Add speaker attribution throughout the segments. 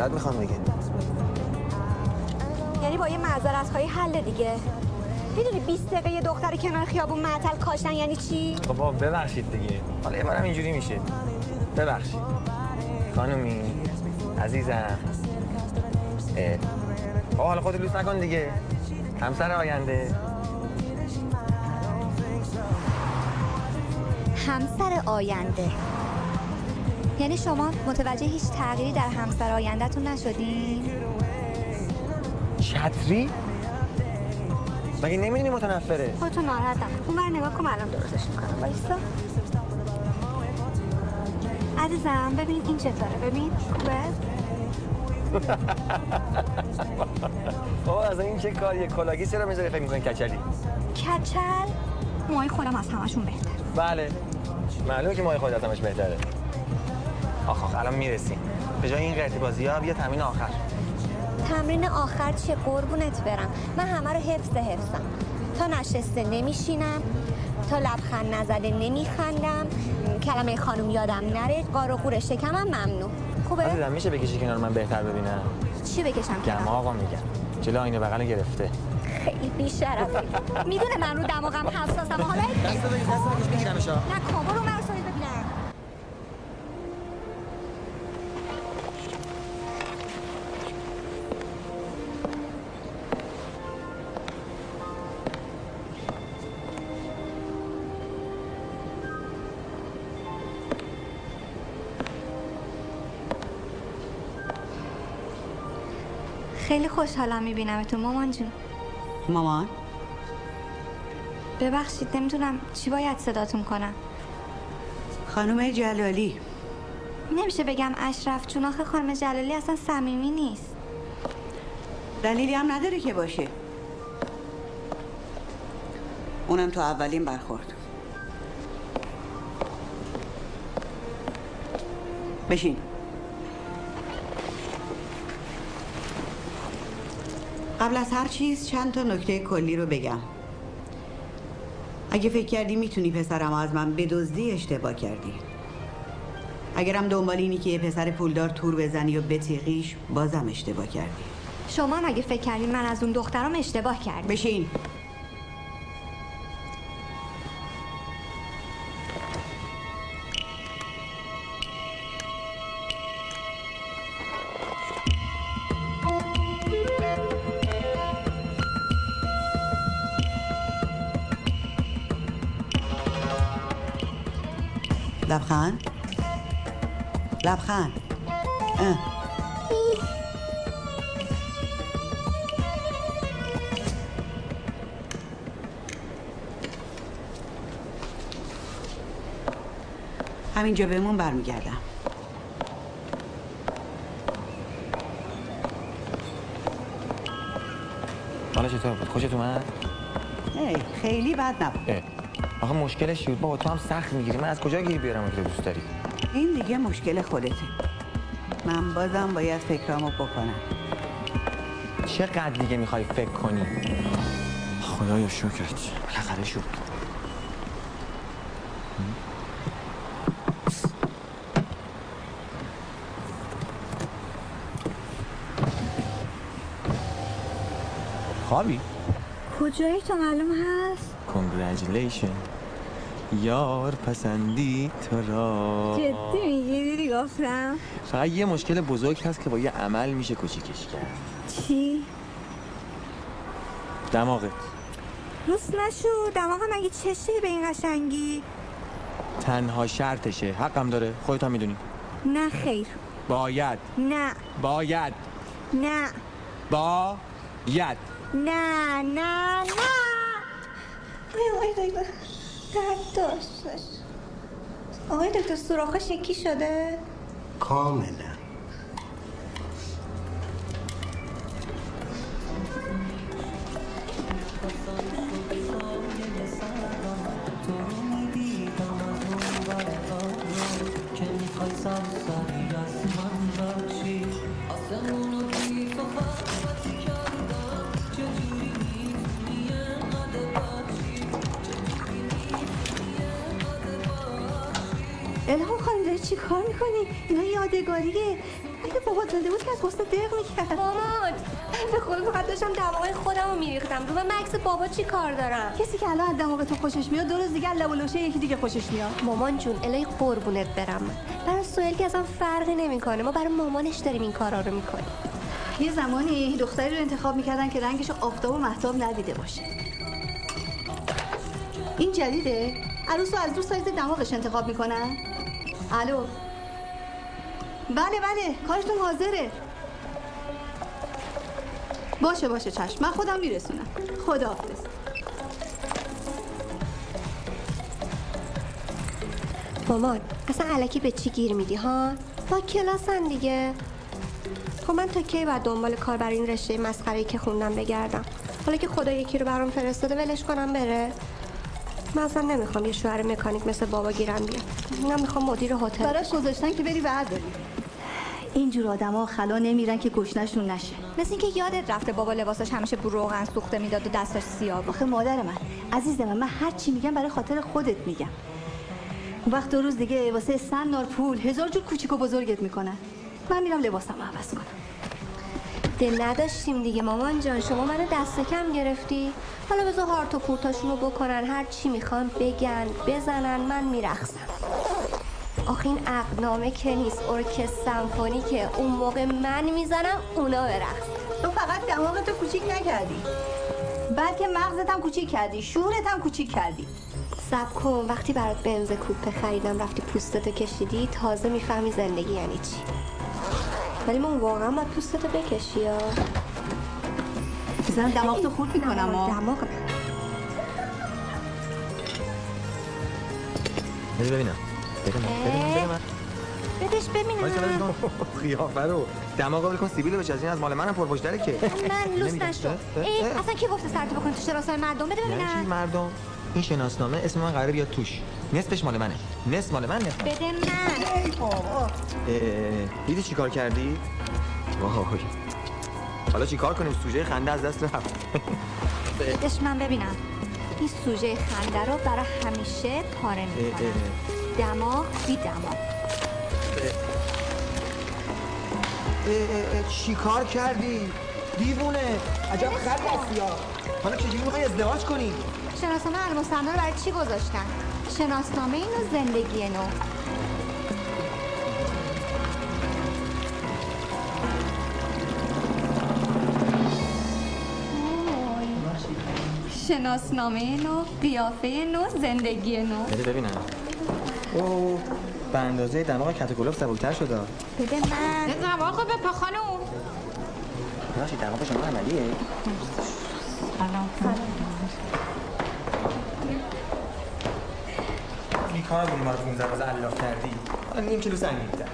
Speaker 1: معذرت می‌خوام دیگه
Speaker 2: یعنی با یه معذرت خواهی حل دیگه. می‌دونی 20 دقیقه یه دختر کنار خیابون معطل کاشتن یعنی چی؟
Speaker 1: خب بابا ببخشید دیگه. حالا یه بارم اینجوری میشه. ببخشید. خانومی عزیزم. اه. بابا حالا خودت لوس نکن دیگه. همسر آینده.
Speaker 2: همسر آینده. یعنی شما متوجه هیچ تغییری در همسر آیندهتون نشدین؟
Speaker 1: چتری؟ مگه نمی‌دونی متنفره؟
Speaker 2: خودتون ناراحت نکن اون بر نگاه کن الان درستش می‌کنم. بایستا عزیزم ببین این چطوره. ببین. خوبه؟
Speaker 1: بابا از این چه کاریه؟ کلاگی چرا می‌ذاره فکر می‌کنی کچلی؟
Speaker 2: کچل؟ موهای خودم از همشون بهتر
Speaker 1: بله. معلومه که ماه خود از همش بهتره. آخ آخ الان می‌رسیم به جای این قرتی بازی ها بیا تمرین آخر.
Speaker 2: تمرین آخر چیه قربونت برم. من همه رو حفظ حفظم. تا نشسته نمیشینم تا لبخند نزده نمیخندم. کلمه خانم یادم نره. قار و قور شکمم ممنوع. خوبه؟
Speaker 1: عزیزم میشه بکشی کنار من بهتر ببینم.
Speaker 2: چی بکشم کنار؟
Speaker 1: آقا میگم. جلو آینه بغل گرفته.
Speaker 2: خیلی بیشرفی. می‌دونه من رو دماغم حساسم. حالا
Speaker 1: دست بگیر دست بگیر.
Speaker 2: نه کن خوشحالم میبینمتون مامان جون.
Speaker 3: مامان؟
Speaker 2: ببخشید نمی‌دونم چی باید صداتون کنم.
Speaker 3: خانم جلالی.
Speaker 2: نمیشه بگم اشرف چون آخه خانم جلالی اصلا صمیمی نیست.
Speaker 3: دلیلی هم نداره که باشه. اونم تو اولین برخورد. بشین. قبل از هر چیز چند تا نکته کلی رو بگم. اگه فکر کردی می‌تونی پسرم از من بدزدی اشتباه کردی. اگرم دنبال اینی که یه پسر پولدار تور بزنی و بتیقیش بازم اشتباه کردی.
Speaker 2: شما هم اگه فکر کردین من از اون دخترام اشتباه کردم؟
Speaker 3: بشین. لبخند اه. همینجا بهمون برمیگردم.
Speaker 1: حالا چطور بود؟ خوشت اومد؟
Speaker 3: ای خیلی بد نبود.
Speaker 1: آخه مشکلش بود؟ بابا تو هم سخت می‌گیری. من از کجا گیر بیارم که دوست داری؟
Speaker 3: این دیگه مشکل خودته. من بازم باید فکرامو بکنم.
Speaker 1: چقدر دیگه می‌خوای فکر کنی؟ خدایا شکرت. بالاخره شد. خوابی؟
Speaker 2: کجایی تو معلوم هست؟
Speaker 1: کنگرجلیشن یار پسندی تو را.
Speaker 2: جدی میگی؟ دیدی گفتم؟
Speaker 1: فقط یه مشکل بزرگ هست که با یه عمل میشه کوچیکش کرد.
Speaker 2: چی؟
Speaker 1: دماغت.
Speaker 2: روست نشو. دماغم مگه چشه به این قشنگی؟
Speaker 1: تنها شرطشه. حقم داره. خودت هم می‌دونی.
Speaker 2: نه خیر.
Speaker 1: باید.
Speaker 2: نه.
Speaker 1: باید.
Speaker 2: نه.
Speaker 1: باید
Speaker 2: نه. نه. نه. درد آقای دکتر سوراخش یکی شده؟
Speaker 4: کاملا می‌کنی؟ اینا یادگاریه. اگه بابا زنده بود که از حسن دق می‌کرد.
Speaker 5: مامان به خود فقط داشتم دماغ خودم رو میریختم. رو به مکس بابا چی کار دارم
Speaker 4: کسی که الان از دماغ تو خوشش میاد دو روز دیگه لب و لوشه یکی دیگه خوشش میاد.
Speaker 5: مامان جون الهی قربونت برم. برای سویل که اصلا فرقی نمی‌کنه. ما برای مامانش داریم این کارا رو می‌کنیم.
Speaker 4: یه زمانی دختری رو انتخاب می‌کردن که رنگش آفتاب و محتاب ندیده باشه. این جدیده؟ عروس رو از دو سایز دماغش انتخاب می‌کنن؟ الو؟ بله بله کارتون حاضره. باشه باشه چشم. من خودم میرسونم. خداحافظ.
Speaker 5: مامان اصلا علکی به چی گیر میدی ها؟ با کلاسن دیگه. خب من تا کی باید دنبال کار برای این رشته مسخره که خوندم بگردم؟ حالا که خدا یکی رو برام فرستاده ولش کنم بره. من اصلا نمی‌خوام یه شوهر مکانیک مثل بابا گیرم بیاد. من می‌خوام مدیر هتل.
Speaker 4: براش گذاشتن که بری برداری اینجور آدما خلا نمیرن که گشنشون نشه.
Speaker 2: مثل اینکه یادت رفته بابا لباسش همیشه بو روغن سوخته می‌داد و دستش سیاه بود.
Speaker 4: آخه مادر من عزیز من من هر چی میگم برای خاطر خودت میگم. اون وقت دو روز دیگه واسه سن نار پول هزار جور کوچیک و بزرگت می‌کنن. من میرم لباسم رو عوض کنم.
Speaker 5: دل نداشتیم دیگه مامان جان. شما منو دست کم گرفتی. حالا بذار هارت و پورتاشونو بکنن هر چی می‌خوان بگن بزنن من میرخصم آخه این عقدنامه که نیست ارکست سمفونی که اون موقع من می‌زنم اونا برقصن
Speaker 4: تو فقط دماغ تو کوچیک نکردی. بلکه مغزت هم کوچیک کردی شعورت هم کوچیک کردی.
Speaker 5: سب کن وقتی برات بنز کوپه خریدم رفتی پوستتو کشیدی تازه می‌فهمی زندگی یعنی چی. ولی من واقعا باید پوستتو بکشی یا؟
Speaker 4: بزنم دماغ تو خورد می‌کنم
Speaker 5: دماغ.
Speaker 1: ببینم. بده من بده من بده من
Speaker 5: بدش ببینم
Speaker 1: قیافه رو دماغ رو بکن سیبیلو بچ از این از مال منم پرپشتره که.
Speaker 5: من لوس. نشو ای. اصلا کی گفته سرتو بکن تو شناسای مردم؟ بده
Speaker 1: یعنی چی
Speaker 5: ببینم.
Speaker 1: مردم؟ این شناسنامه اسم من قراره بیاد توش. نصفش مال منه. نصف مال من نصف
Speaker 5: بده من.
Speaker 1: اه، اه، دیدی چی کار کردی؟ وای. حالا چی کار کنیم؟ سوژه خنده از دست رفت.
Speaker 2: بدش من ببینم. این سوژه خنده رو برای همیشه پاره می‌کنم. دماغ بی دماغ
Speaker 1: چی کار کردی؟ دیوونه. عجب خر هستی ها. حالا چجوری می‌خوای ازدواج کنی؟
Speaker 2: شناسنامه رو برای چی گذاشتن؟ شناسنامه اینو زندگی نو شناسنامه نو قیافه نو زندگی نو
Speaker 1: بده ببینم. او به اندازه دماغ کتوکلوف سبکتر شده.
Speaker 2: بده من.
Speaker 6: دماغو به پا خانوم.
Speaker 1: باشی دماغ شما عملیه؟ این کار بودی ما رو 15 روز علاف کردی. حالا نیم کیلو سنگین بیتر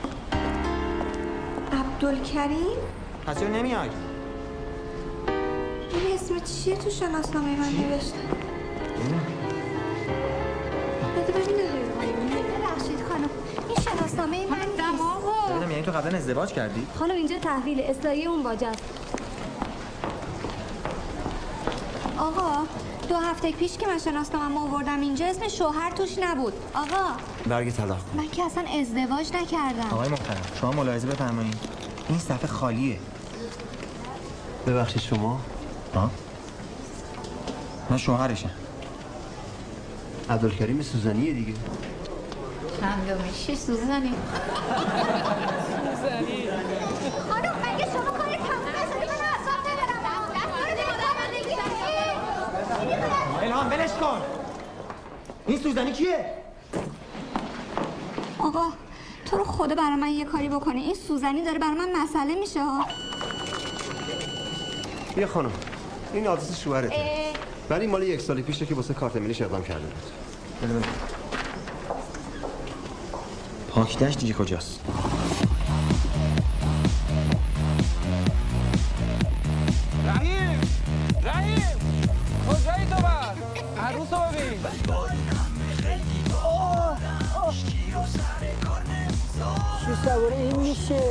Speaker 5: عبدالکریم؟
Speaker 1: پس چرا نمیای؟
Speaker 5: این اسم چیه تو شناسنامه من نوشته؟
Speaker 2: خانم این شناسنامه من نیست.
Speaker 6: دماغو
Speaker 1: یعنی تو قبلا ازدواج کردی؟
Speaker 4: خانم اینجا تحویل اصلاحی اون باجاست.
Speaker 2: آقا دو هفته پیش که من شناسنامه آوردم اینجا اسم شوهر توش نبود. آقا.
Speaker 1: برگ طلاق.
Speaker 2: من که اصلا ازدواج نکردم.
Speaker 1: آقای محترم شما ملاحظه بفرمایید. این صفحه خالیه.
Speaker 7: ببخشید شما.
Speaker 1: ها؟ من شوهرشم.
Speaker 7: عبدالکریم سوزنیه دیگه.
Speaker 2: چندمیشی سوزنی؟ خانم مگه شما کاری تموم نشده؟ من اصلا نبرم
Speaker 1: الهام بلش کن. این سوزنی کیه؟
Speaker 2: آقا تو رو خدا برای من یه کاری بکنی. این سوزنی داره برای من مسئله میشه ها.
Speaker 7: بیا خانم. این آدرس شوهرته. ولی مال یک سال پیشه که واسه کارت ملیش اقدام کرده بود.
Speaker 1: پاکدشت دیگه کجاست؟
Speaker 8: رحیم! رحیم! کجایی تو بر عروس رو ببین.
Speaker 9: چی سواره این میشه.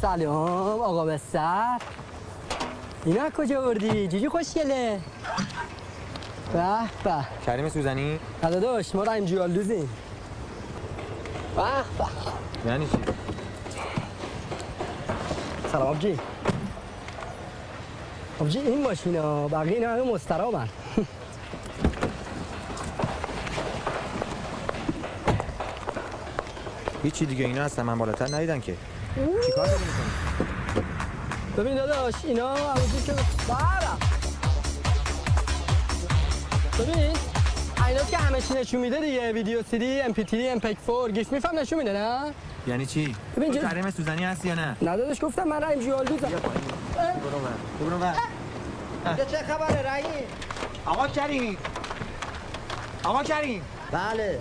Speaker 9: سلام آقا بستر. اینا کجا بردی؟ جوجو خوشگله. به به.
Speaker 1: کریم سوزنی؟
Speaker 9: داداش ما رحم جوالدوزیم به به.
Speaker 1: یعنی چی؟
Speaker 9: سلام آبجی. آبجی این ماشینا بقیه اینا همه مسترابن.
Speaker 1: هیچی دیگه اینا هستن من بالاتر ندیدن که. چیکار داری می‌کنی
Speaker 9: ببین داداش اینا عوضی که بارا ببین اینا که همه چی نشون میده دیگه ویدیو سی دی ام پی تی ام پی 4 گیف میفهم نشون میده نه؟
Speaker 1: یعنی چی؟
Speaker 9: ببین جد-
Speaker 1: کریم سوزنی هستی یا نه؟
Speaker 9: داداش گفتم من رحم جوالدوزم
Speaker 1: برو بر برو بر
Speaker 10: چه خبره رحیم؟
Speaker 1: آقا کریم. آقا کریم.
Speaker 10: بله.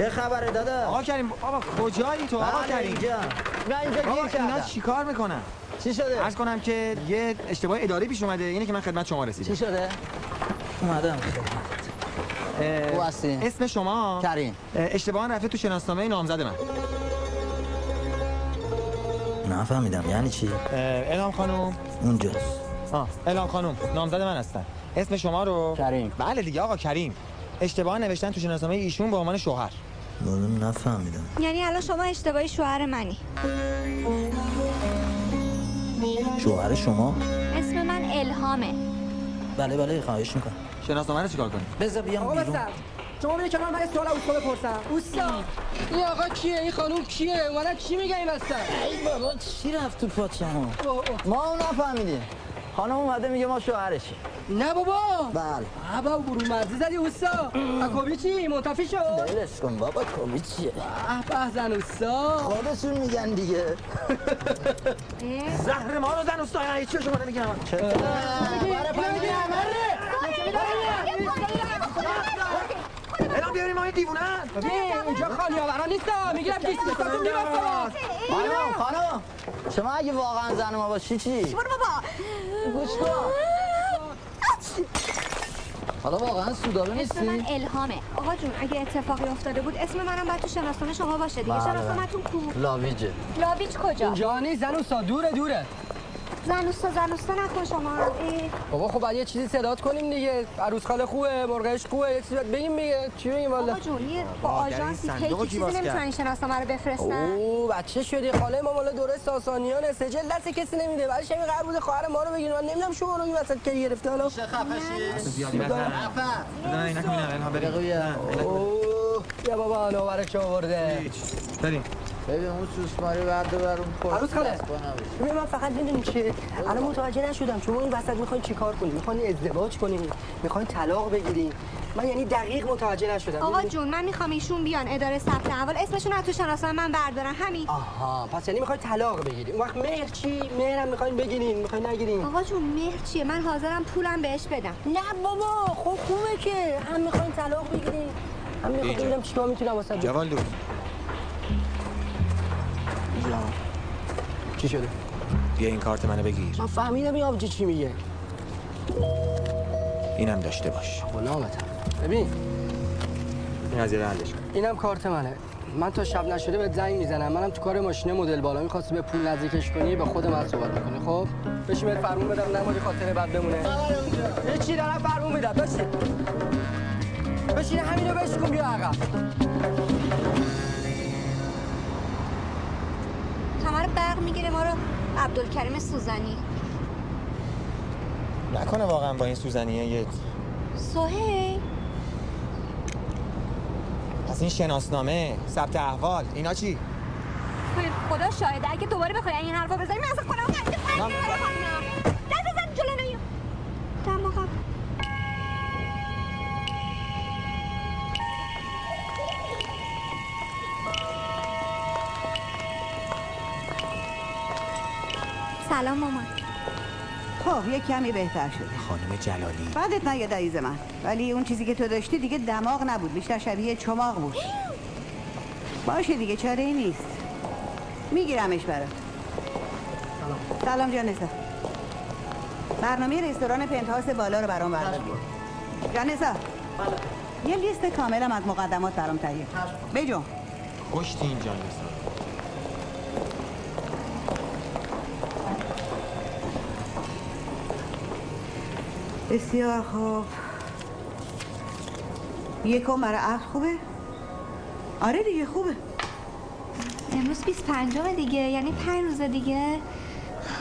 Speaker 10: چه خبره دادا؟
Speaker 1: آقا کریم بابا کجایی تو؟ آقا
Speaker 10: بله
Speaker 1: کریم.
Speaker 10: اینجا. من اینجا گیر
Speaker 1: اینا
Speaker 10: کردم
Speaker 1: چیکار می‌کنن؟
Speaker 10: چی شده؟
Speaker 1: عرض کنم که یه اشتباه اداری پیش اومده. اینه که من خدمت شما
Speaker 10: چی
Speaker 1: رسیدم
Speaker 10: شده؟ اومدم هستی؟
Speaker 1: اسم شما؟
Speaker 10: کریم.
Speaker 1: اه، اشتباها رفته تو شناسنامه نامزد من.
Speaker 10: نفهمیدم. یعنی چی؟
Speaker 1: اه، الهام خانم.
Speaker 10: اونجاست.
Speaker 1: آه الهام خانم. نامزد من هستن. اسم شما رو؟
Speaker 10: کریم.
Speaker 1: بله دیگه آقا کریم. اشتباه نوشتن تو شناسنامه ایشون به عنوان شوهر.
Speaker 10: والا نفهمیدم.
Speaker 11: یعنی الان شما اشتباهی شوهر منی.
Speaker 10: شوهر شما؟
Speaker 11: اسم من الهامه.
Speaker 10: بله بله خواهش می‌کنم.
Speaker 1: شناسنامه رو چیکار کنیم؟
Speaker 10: بذار بیام بیرون.
Speaker 9: شما بینه که من باید سوال اوستا بپرسم. اوستا این آقا کیه؟ این خانوم کیه؟ اومدن چی میگه این وسط
Speaker 10: ای بابا چی رفت تو
Speaker 9: اوه.
Speaker 10: ما هم نفهمیدیم خانم اومده میگه ما شوهرشی
Speaker 9: نه بابا.
Speaker 10: بله.
Speaker 9: بابا برون مرزی زدی اوستا. اکوبی چی؟ منتفی شد.
Speaker 10: دلش کن بابا کوبی چیه؟
Speaker 9: اه به زن اوستا.
Speaker 10: خودشون میگن دیگه.
Speaker 1: زهر ما رو زن استاد چی شما نمیگم الان بیاریم ما این دیوونه
Speaker 9: ببین اینجا خانیاورا نیستا. می‌گیرم بکنم میرم
Speaker 10: خانم خانم. شما اگه واقعا زن ما باشی چی؟
Speaker 11: برو بابا.
Speaker 10: گوش کن حالا واقعا سودابه
Speaker 11: اسم من
Speaker 10: نیستی؟
Speaker 11: الهامه.
Speaker 2: آقا جون اگه اتفاقی افتاده بود اسم منم باید تو شناسنامه شما باشه دیگه.
Speaker 10: بله،
Speaker 2: شناسنامه‌تون کو.
Speaker 10: لاویجه.
Speaker 2: لاویچ کجا؟
Speaker 9: اینجا نیست زن دوره دوره.
Speaker 2: زنوستا زنوستا نکن شما.
Speaker 9: بابا خب بعد یه چیزی صدات کنیم دیگه. عروس خاله خوبه مرغش خوبه یه چیزی بگیم دیگه. چی بگیم والا؟
Speaker 2: آقا جون یه با
Speaker 1: صندوق
Speaker 2: پیکی
Speaker 1: کی
Speaker 2: چیزی؟ نمی‌تونن این شناسنامه رو بفرستن.
Speaker 9: اوه بچه شدی خاله. ما مال دوره ساسانیانه سجل دست کسی نمیده. بعدش همین قرار بوده خواهر ما رو بگیره من نمی‌دونم شما رو این وسط کی گرفته حالا.
Speaker 1: زیادی نزن. نه بریم نه، اینا-
Speaker 9: اوه یا بابا نوبرک آورده.
Speaker 1: بریم.
Speaker 10: ببین اون سوسماری برده بر اون پشت.
Speaker 9: ببین من فقط می‌دونیم چیه؟ الان متوجه نشدم. شما این وسط می‌خواین چیکار کنین؟ می‌خواین ازدواج کنین؟ می‌خواین طلاق بگیرین؟ من یعنی دقیق متوجه نشدم.
Speaker 2: آقا
Speaker 9: می‌دونی؟
Speaker 2: جون من می‌خوام ایشون بیان اداره ثبت احوال. اسمشون رو از تو شناسنامه من بردارن همین.
Speaker 9: آها. پس یعنی می‌خواین طلاق بگیرین. اون وقت مهر چی؟ مهرم می‌خواین بگیرین. می‌خواین نگیرین.
Speaker 2: آقا جون مهر چیه؟ من حاضرم پولم بهش بدم.
Speaker 9: نه بابا خب خوبه که. هم می‌خواین طلاق بگیرین. هم می‌خواین. ببینم چیکار می‌تونم واسه
Speaker 1: جوال دوست
Speaker 9: چی شده؟
Speaker 1: بیا این کارت منو بگیر.
Speaker 9: من فهمیدم این آبجی چی میگه.
Speaker 1: اینم داشته باش.
Speaker 9: غلامتم ببین.
Speaker 1: این قضیه حلش
Speaker 9: اینم کارت منه. من تا شب نشده بهت زنگ می‌زنم. منم تو کار ماشین مدل بالا. می‌خواستی به پول نزدیکش کنی به خود من صحبت می‌کنی خب؟ بشی بهت فرمون بدم. نماری خاطر بد بمونه. هیچی دارم فرمون میدم. بشین. بشین همینو بشکن بیا عقب.
Speaker 2: رو برق می‌گیره ما رو عبدالکریم سوزنی.
Speaker 1: نکنه واقعا با این سوزنیه یه
Speaker 2: سهیل
Speaker 1: پس این شناسنامه ثبت احوال اینا چی؟
Speaker 2: خدا شاهده اگه دوباره بخوای این حرفا بزنی من اصلا خودم سلام مامان.
Speaker 3: خب یه کمی بهتر شده.
Speaker 1: خانم جلالی.
Speaker 3: بعدت نیاد عزیز من. ولی اون چیزی که تو داشتی دیگه دماغ نبود. بیشتر شبیه چماق بود. باشه دیگه چاره ای نیست. میگیرمش برات. سلام. جانسا برنامه رستوران پنتهاوس بالا رو برام بردار. جانسا یه لیست کاملم از مقدمات برام تهیه کن. بجو
Speaker 1: خوشتی اینجا نیست
Speaker 3: بسیار خوب. یکم برای عقل خوبه؟ آره دیگه خوبه.
Speaker 2: امروز 25 دیگه یعنی پنج روز دیگه.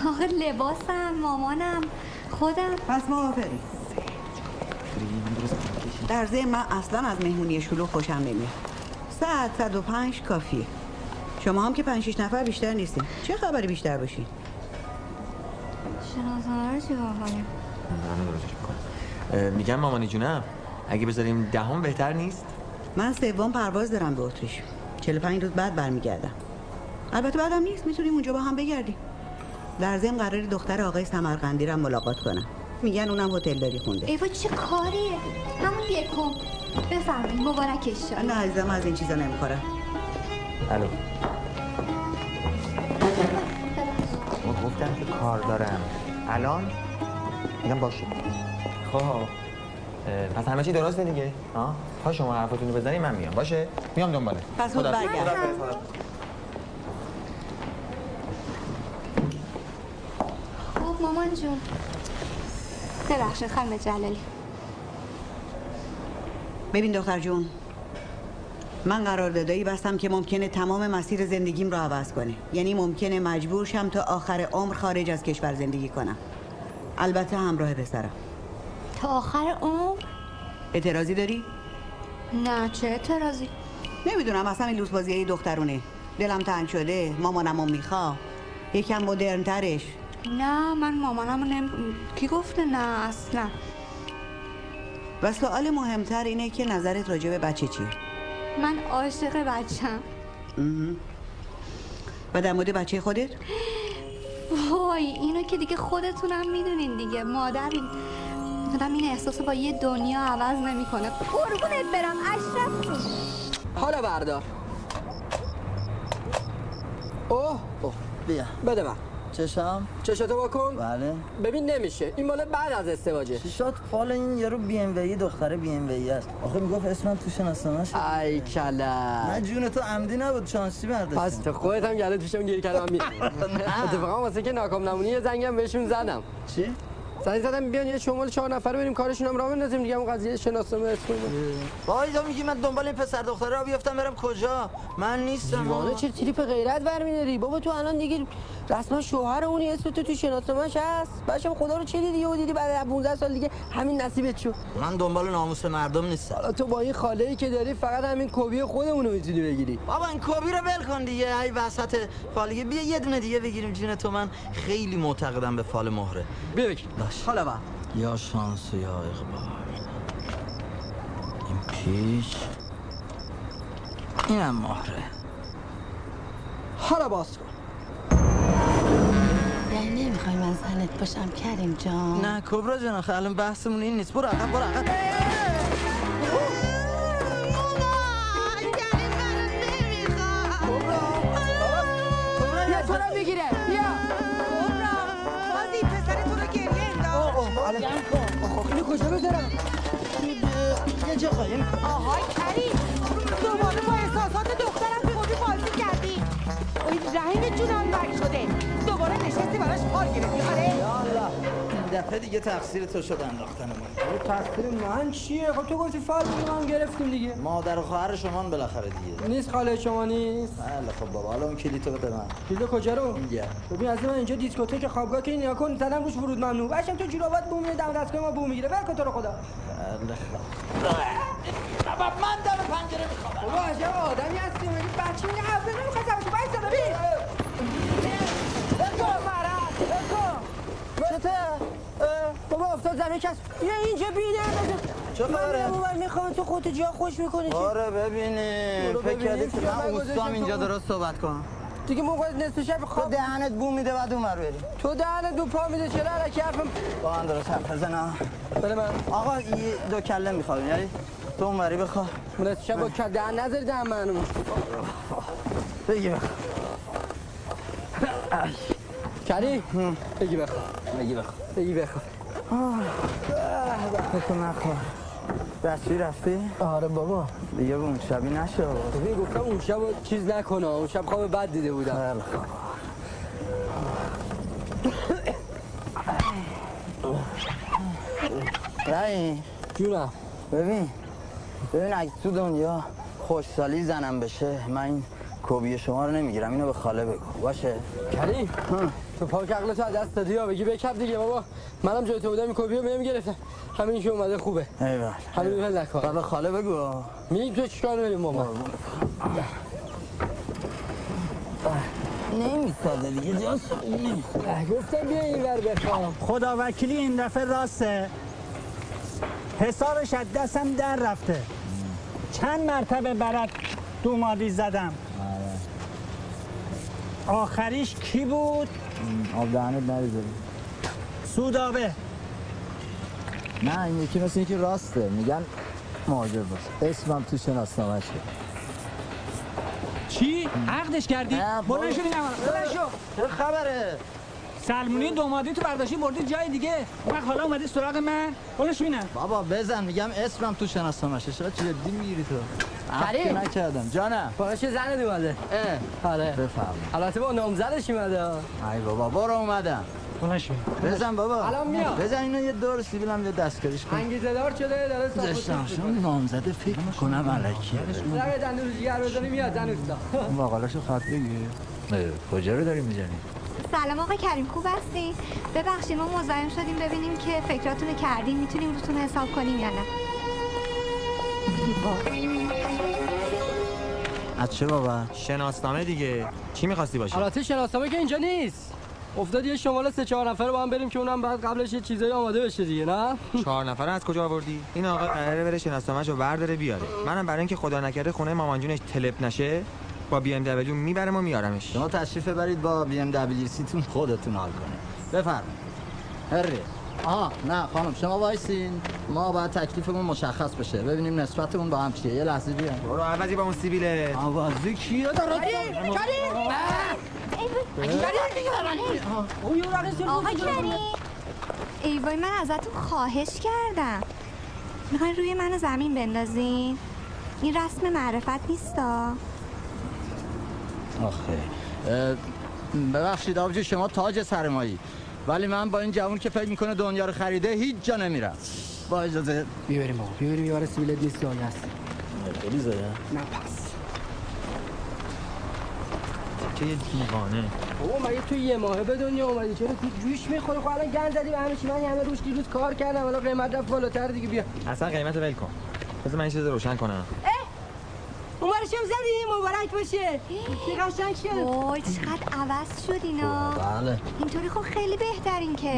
Speaker 2: آخه لباسم مامانم خودم.
Speaker 3: پس موافقی در ضمن من اصلا از مهمونی شلو خوشم نمیاد. ساعت 105 کافیه. شما هم که 5 6 نفر بیشتر نیستین. چه خبری بیشتر باشین؟
Speaker 2: شناسنامه رو چی کنم
Speaker 1: من درستش میگم مامانی جونم اگه بذاریم دهم بهتر نیست؟
Speaker 3: من سوم پرواز دارم به اتریش. 45 روز بعد برمیگردم. البته بعدم نیست می‌تونیم اونجا با هم بگردیم. در ضمن قرار دختر آقای سمرقندی رو ملاقات کنم. میگن اونم هتل داری خونده.
Speaker 2: ایوا چه کاریه؟ همون یکم بفرمایید مبارکش شد
Speaker 3: نه عزیزم از این چیزا نمی‌خورم.
Speaker 1: الو. ما گفتم که کار دارم. الان میگم باشه. خب پس همه چی درسته دیگه؟ ها؟ تا شما حرفتون رو بزنی من میام. باشه؟ میام دنباله.
Speaker 3: پس
Speaker 1: خدا-
Speaker 3: برگرد.
Speaker 2: خب مامان جون. ببخشید خانم جلالی
Speaker 3: ببین دختر جون. من قراردادایی بستم که ممکنه تمام مسیر زندگیم رو عوض کنه. یعنی ممکنه مجبور شم تا آخر عمر خارج از کشور زندگی کنم. البته همراه پسرم.
Speaker 2: تا آخر عمر؟
Speaker 3: اعتراضی داری؟
Speaker 2: نه چه اعتراضی؟
Speaker 3: نمی‌دونم اصلا این لوس بازی دخترونه. دلم تنگ شده مامانمو میخوا. یکم مدرن ترش
Speaker 2: نه من مامانم نم... کی گفته؟ نه اصلا.
Speaker 3: و سوال مهمتر اینه که نظرت راجع به بچه چیه؟
Speaker 2: من عاشق بچم.
Speaker 3: و در مورد بچه خودت؟
Speaker 2: وای اینو که دیگه خودتونم می‌دونین دیگه. مادرین آدم این احساس با یه دنیا عوض نمی‌کنه. قربونت برم اشرف
Speaker 9: حالا بردار اوه اوه
Speaker 8: بیا.
Speaker 9: بده من.
Speaker 8: چشم؟
Speaker 9: چشاتو بکن
Speaker 8: بله.
Speaker 9: ببین نمیشه. این مال بعد از ازدواجه.
Speaker 8: چی شد؟ فال این یارو بی ام وی دختره بی ام وی است. آخه می‌گفت اسمم تو شناسنامه‌ش
Speaker 9: ای
Speaker 8: نه
Speaker 9: کلا
Speaker 8: جون تو عمدی نبود. شانسی برداشتم
Speaker 9: پس تو خودت هم گله توشم گیر کردم میرم اتفاقا واسه که ناکام نمونی یه زنگم بهشون زدم.
Speaker 8: چی؟
Speaker 9: زنگ زدم بیان یه شمال چهار نفر بریم کارشون هم راه بندازیم دیگه اون قضیه شناسنامه اسم
Speaker 8: وای تو میگی من دنبال این پسر دختره را بیفتم برم کجا؟ من نیستم.
Speaker 9: دیوانه چه تریپ غیرت برمیداری؟ بابا تو الان دیگه رسما شوهر اونی اسم تو تو شناسنامه‌ش هست. بچه‌م خدا رو چه دیدی؟ یهو دیدی بعد از 15 سال دیگه همین نصیبت شد.
Speaker 8: من دنبال ناموس مردم نیستم.
Speaker 9: حالا تو با این خاله ای که داری فقط همین کوبی خودمون رو می‌تونی بگیری.
Speaker 8: بابا این کوبی رو ول کن دیگه. ای وسط فالگی. بیا یه دونه دیگه بگیریم. جون تو من خیلی معتقدم به فال مهره.
Speaker 9: بیا بگیر.
Speaker 8: باش.
Speaker 3: حالا با.
Speaker 8: یا شانس یا اقبال. این پیش اینم مهره.
Speaker 9: حالا باز کن.
Speaker 12: نمی‌خوای من زنت باشم کریم جان.
Speaker 8: نه کبرا جان آخه الان بحثمون این نیست. برو عقب برو عقب
Speaker 9: بگیره بیا
Speaker 3: بازی پسر تو رو گریه انداخت
Speaker 9: اینو کجا بذارم؟
Speaker 8: یه جا قایم کن
Speaker 6: آهای کریم. دوباره با احساسات دخترم خوبی بازی کردی. اوی رحیم جونم بری شده. نشستی براش پار گرفتی؟ آره.
Speaker 8: یالا این دفعه دیگه تقصیر تو شد انداختن من
Speaker 9: تقصیر من چیه؟ خب تو گفتی فال هم گرفتیم دیگه.
Speaker 8: مادر و خواهر شما بالاخره دیگه.
Speaker 9: نیست خاله شما نیست.
Speaker 8: بله خب بابا حالا اون کلیتو بده من.
Speaker 9: کیلو کجا رو؟
Speaker 8: اینجا.
Speaker 9: ببین از من اینجا دیسکوتک خوابگاه که نیا کن زدم روش ورود ممنوع. بچم تو جوراوات بو میره دم دستگاه ما بو می‌گیره ول کن تو رو خدا.
Speaker 8: بله بابا من دم پنجره می‌خوام
Speaker 9: بابا عجب آدمی هستی. مگه بچه میگه حرف نمی‌خواد؟ زبطه باید بابا افتاد زمین کس بیا اینجا بینه
Speaker 8: چه خبره؟
Speaker 9: من موبایل می‌خوام تو خودت جا خوش می‌کنی. که
Speaker 8: آره ببینی. فکر کردی که من اوستام اینجا
Speaker 9: تو.
Speaker 8: درست صحبت کنم.
Speaker 9: دیگه موقع نصف شب
Speaker 8: تو
Speaker 9: خواب
Speaker 8: دهنت بو میده بعد اونور بریم
Speaker 9: تو دهنت دو پا میده چرا علکی حرفم
Speaker 8: با هم درست حرف بزنم
Speaker 9: بله من.
Speaker 8: آقا یه دو کله می‌خوام یعنی تو اونوری بخوا
Speaker 9: نصف شب با کل دهن نذاری دهن منو.
Speaker 8: بگی بخوا
Speaker 9: کری؟ بگی بخوا
Speaker 8: بگی بخوا
Speaker 9: بگی بخوا
Speaker 8: بکن نخوا دستی رفتی؟
Speaker 9: آره بابا.
Speaker 8: دیگه به اون شبی نشو
Speaker 9: ببین گفتم اون شب چیز نکنه. اون شب خواب بد دیده بودم.
Speaker 8: خیلی خوب. رای.
Speaker 9: جونم.
Speaker 8: ببین ببین اگه تو دنیا خوشسالی زنم بشه من این کوبی شما رو نمی‌گیرم. اینو به خاله بگو. باشه؟
Speaker 9: کریم. تو پاک عقلتو از دست دادی ها بگی بکپ دیگه بابا. منم جای تو بودم این کپی رو بهم گرفتم همین که اومده خوبه.
Speaker 8: ایول
Speaker 9: همین ول نکن.
Speaker 8: به خاله بگو.
Speaker 9: میگی تو چیکار بریم ماما
Speaker 8: نمیساده دیگه جاش
Speaker 9: گفتم بیا این ور بخوام
Speaker 13: خدا وکیلی این دفعه راسته. حسابش از دستم در رفته. چند مرتبه برات دومادی زدم. آخریش کی بود؟
Speaker 14: آب دهنت نریزه
Speaker 13: سودابه
Speaker 14: نه این یکی مثل اینکه راسته. میگن مهاجر باش اسمم تو شناسنامه‌شه
Speaker 13: چی؟ عقدش کردی؟ بلند شو بلند شو.
Speaker 8: خبره؟
Speaker 13: سلمونی دومادی تو برداشتی بردی جای دیگه. وقت حالا اومدی سراغ من. شو بینم
Speaker 8: بابا بزن میگم اسمم تو شناسنامه‌شه چرا چه جدی می‌گیری تو. که نکردم. جانم.
Speaker 9: باشه زن اومده. اه. آره.
Speaker 8: بفهم
Speaker 9: البته با نامزدش اومده.
Speaker 8: ای بابا برو اومدم.
Speaker 13: بلند شو
Speaker 8: بزن بابا.
Speaker 9: الان میام.
Speaker 8: بزن اینو یه دور سیبیلم یه دستکاریش کن.
Speaker 9: انگیزه دار شده داره صاف
Speaker 8: شما نامزده فکر می‌کنم علکیه
Speaker 9: زنگ دندون جگر بزنی میاد اوستا
Speaker 14: اون مقالهشو خط بگیر. کجا رو داری می‌زنی؟
Speaker 2: سلام آقا کریم خوب هستی؟ ببخشید ما مزاحم شدیم ببینیم که فکراتون رو کردیم می‌تونیم روتون حساب کنیم یا نه
Speaker 8: از چه بابا؟
Speaker 1: شناسنامه دیگه چی می‌خواستی باشی؟
Speaker 9: البته شناسنامه که اینجا نیست افتاد یه شمال سه چهار نفر با هم بریم که اونم بعد قبلش یه چیزایی آماده بشه دیگه نه
Speaker 1: چهار نفر از کجا آوردی؟ این آقا قراره بره شناسنامه‌شو برداره بیاره منم برای اینکه خدا نکرده خونه مامان جونش تلپ نشه با بی ام دبلیو می‌برم و میارمش
Speaker 8: شما تشریف ببرید با بی ام دبلیو سی تون خودتون حال کنه بفرمایید. هری. آها نه خانم شما وایسین. ما باید تکلیفمون مشخص بشه. ببینیم نسبتمون با هم چیه. یه لحظه بیا
Speaker 1: برو عوضی با اون سیبیله.
Speaker 8: آوازی کیه داره؟
Speaker 2: آقا کریم ای وای من ازتون خواهش کردم. می‌خواین روی منو زمین بندازین این رسم معرفت نیستا؟
Speaker 8: آخه. ببخشید آبجو شما تاج سرمایی. ولی من با این جوون که فکر می‌کنه دنیا رو خریده هیچ جا نمیرم. با اجازه.
Speaker 9: بیا بریم بابا بیا بریم یه بار سیبیلت نیست جایی هست.
Speaker 8: خیلی زده
Speaker 9: نه پس.
Speaker 1: چه یه دیوانه.
Speaker 9: بابا مگه تو یه ماهه به دنیا اومدی. چرا تو جوش می‌خوره خب الان گند زدی به همه چی. من همه روش دیروز کار کردم. الان قیمت رفت بالاتر دیگه. بیا.
Speaker 1: اصلا قیمت ول کن. بذار من چیز رو روشن کنم.
Speaker 9: اون برشم زدی مبارک باشه. چه قشنگ شد.
Speaker 2: وای چقدر عوض شد اینا.
Speaker 8: بله.
Speaker 2: اینطوری خب خیلی بهترین که.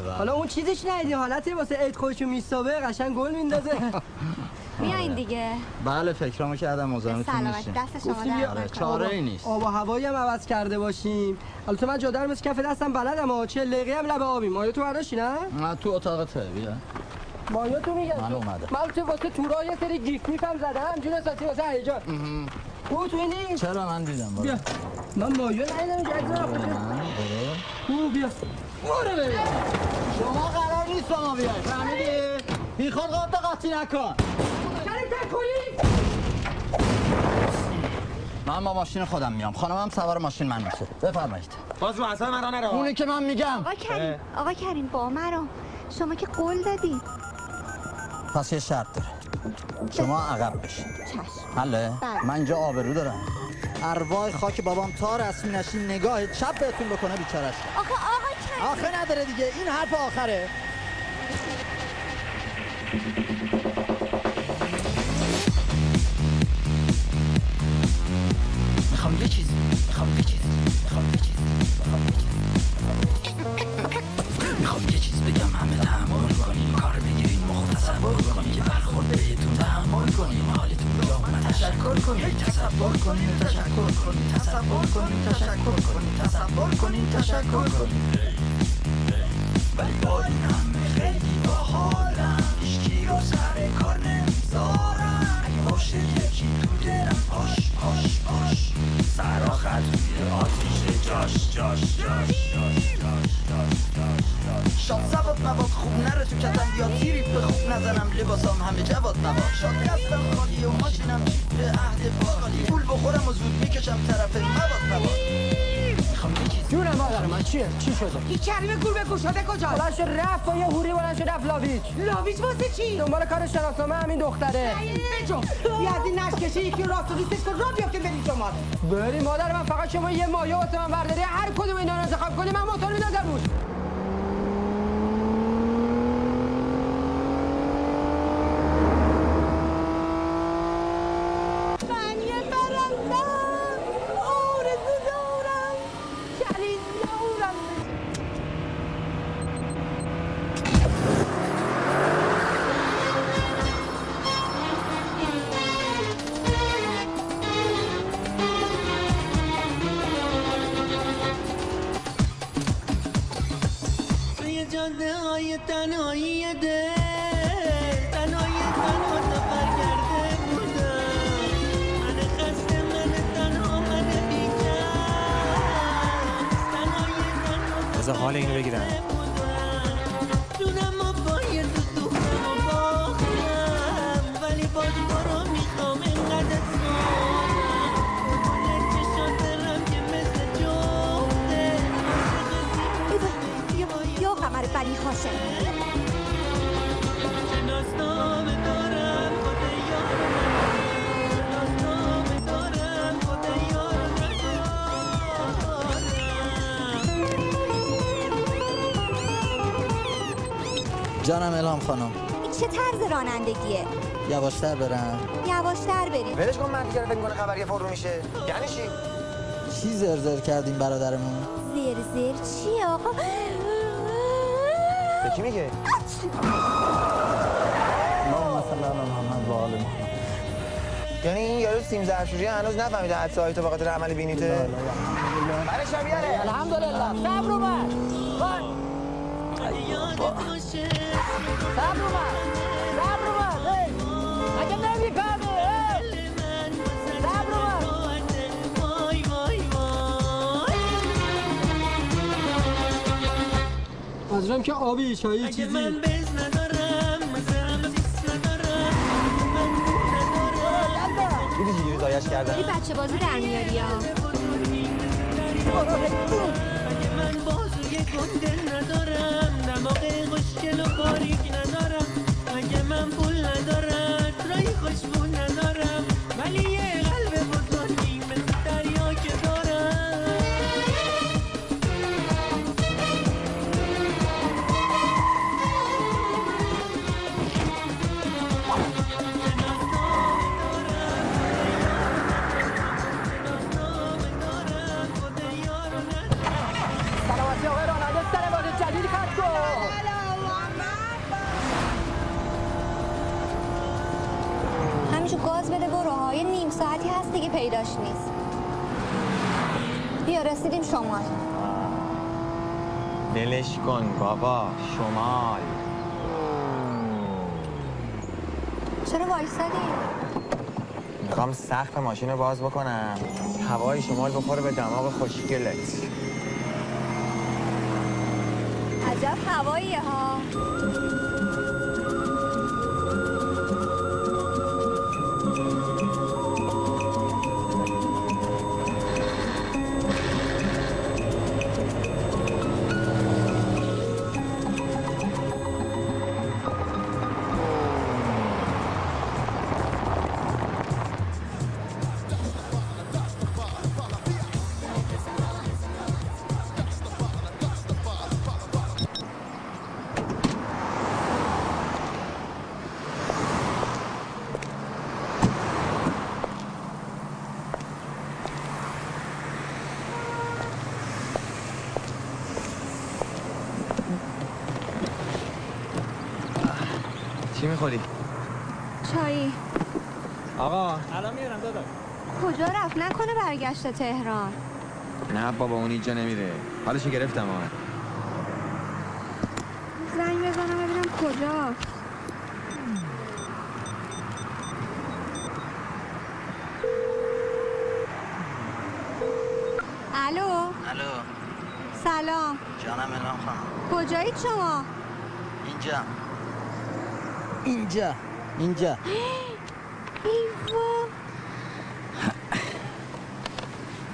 Speaker 8: بله
Speaker 9: حالا اون چیزش ندیدی. حالت واسه عید خودشو میستابه قشنگ گل میندازه.
Speaker 2: بیاین دیگه.
Speaker 8: بله فکرامو کردم مزاحمتون
Speaker 2: سلامت.
Speaker 8: میشیم
Speaker 2: دست شما.
Speaker 8: چاره ای نیست.
Speaker 9: آب و هوایی هم عوض کرده باشیم. البته من جاده رو مثل کف دستم بلدم ها چه لقی هم لب آبی مایه تو برداشتی نه؟
Speaker 8: نه تو اتاقته بیا
Speaker 9: مایه تو میگم
Speaker 8: من اومدم.
Speaker 9: من تو واسه تورا یه سری گیف میفهم زدم جون اساسی واسه هیجان. تو تو نیست؟
Speaker 8: چرا من دیدم بابا؟
Speaker 9: بیا. من مایه ندیدم جدی تو بیا. برو بریم.
Speaker 8: شما قرار نیست با ما بیای فهمیدی؟ بی خود قاطع قاطی نکن.
Speaker 9: کریم تکوری
Speaker 8: من با ماشین خودم میام. خانمم سوار ماشین من میشه. بفرمایید.
Speaker 1: باز اصلا من نره.
Speaker 8: اونی که من میگم.
Speaker 2: آقا کریم آقا کریم با مرو شما که قول دادی.
Speaker 8: پس یه شرط داره. شما عقب بشین حله
Speaker 2: بله.
Speaker 8: من اینجا آبرو دارم. ارواح خاک بابام تا رسمی نشین نگاه شب بهتون بکنه بیچارش.
Speaker 2: آقا آقا
Speaker 8: آخه نداره دیگه. این حرف آخره. تشکر کنین تصور کنین تشکر کنین تصور کنین تشکر کنین تصور کنین تشکر کنین ولی با این همه خیلی باحالم. هیچکی رو سر کار نمی‌ذارم
Speaker 9: شده
Speaker 6: این کریم گور به گوشاده کجاست؟
Speaker 9: بلند شد رفت با یه هوری بلند شد رفت لاویچ.
Speaker 6: لاویچ واسه چی؟
Speaker 9: دنبال کار شناسنامه همین دختره.
Speaker 6: بجو. بیا از این یکی راست و ریستش کن. را بیافته بریم شما
Speaker 9: بری مادر من فقط شما یه مایه واسه من برداری. هر کدوم اینا رو انتخاب کنی من موتور میندازم روش.
Speaker 8: الهام خانم.
Speaker 2: این چه طرز رانندگیه؟
Speaker 8: یواشتر برم.
Speaker 2: یواشتر برید
Speaker 1: ولش کن مرد فکر کنه خبریه فرو میشه. یعنی چی؟
Speaker 8: چی زرزر کردیم برادرمون؟
Speaker 2: زیر چیه آقا؟
Speaker 1: به کی میگه؟
Speaker 8: صل علی محمد و آل محمد
Speaker 1: یعنی این یارو سیم زرشوری هنوز نفهمیده حدس های تو به خاطر عمل بینیته. برای شبیه.
Speaker 9: الحمدلله. صبر وای. صبر اومد صبر اومد هی. مگه نمی‌فهمی هی. صبر اومد
Speaker 10: وای
Speaker 9: منظورم که آبی چایی چیزی
Speaker 10: من بز ندارم مثلا ندارم من
Speaker 1: دیدی چجوری زایش کردن
Speaker 2: داری بچه بازی در میاری ها
Speaker 10: اگه من بازوی گنده ندارم دماغ خوشگل و باریک ندارم. اگه من پول ندارم؟ رای خوشبو ندارم. ولی یه
Speaker 2: پیداش نیست. بیا رسیدیم شمال.
Speaker 1: دلش کن بابا شمال.
Speaker 2: چرا وایسادی؟
Speaker 1: می‌خوام سقف ماشین رو باز بکنم. هوای شمال بخوره به دماغ خوشگلت.
Speaker 2: عجب هواییه ها.
Speaker 1: آقا.
Speaker 13: الان میرم داداش.
Speaker 2: کجا رفت؟ نکنه برگشت تهران.
Speaker 1: نه بابا اون اینجا نمیره. حالشو گرفتم آقا.
Speaker 2: زنگ بزنم ببینم کجا. الو.
Speaker 8: الو.
Speaker 2: سلام.
Speaker 8: جانم الهام خانم.
Speaker 2: کجایید شما؟
Speaker 8: اینجا. اینجا. اینجا.
Speaker 2: ایوا.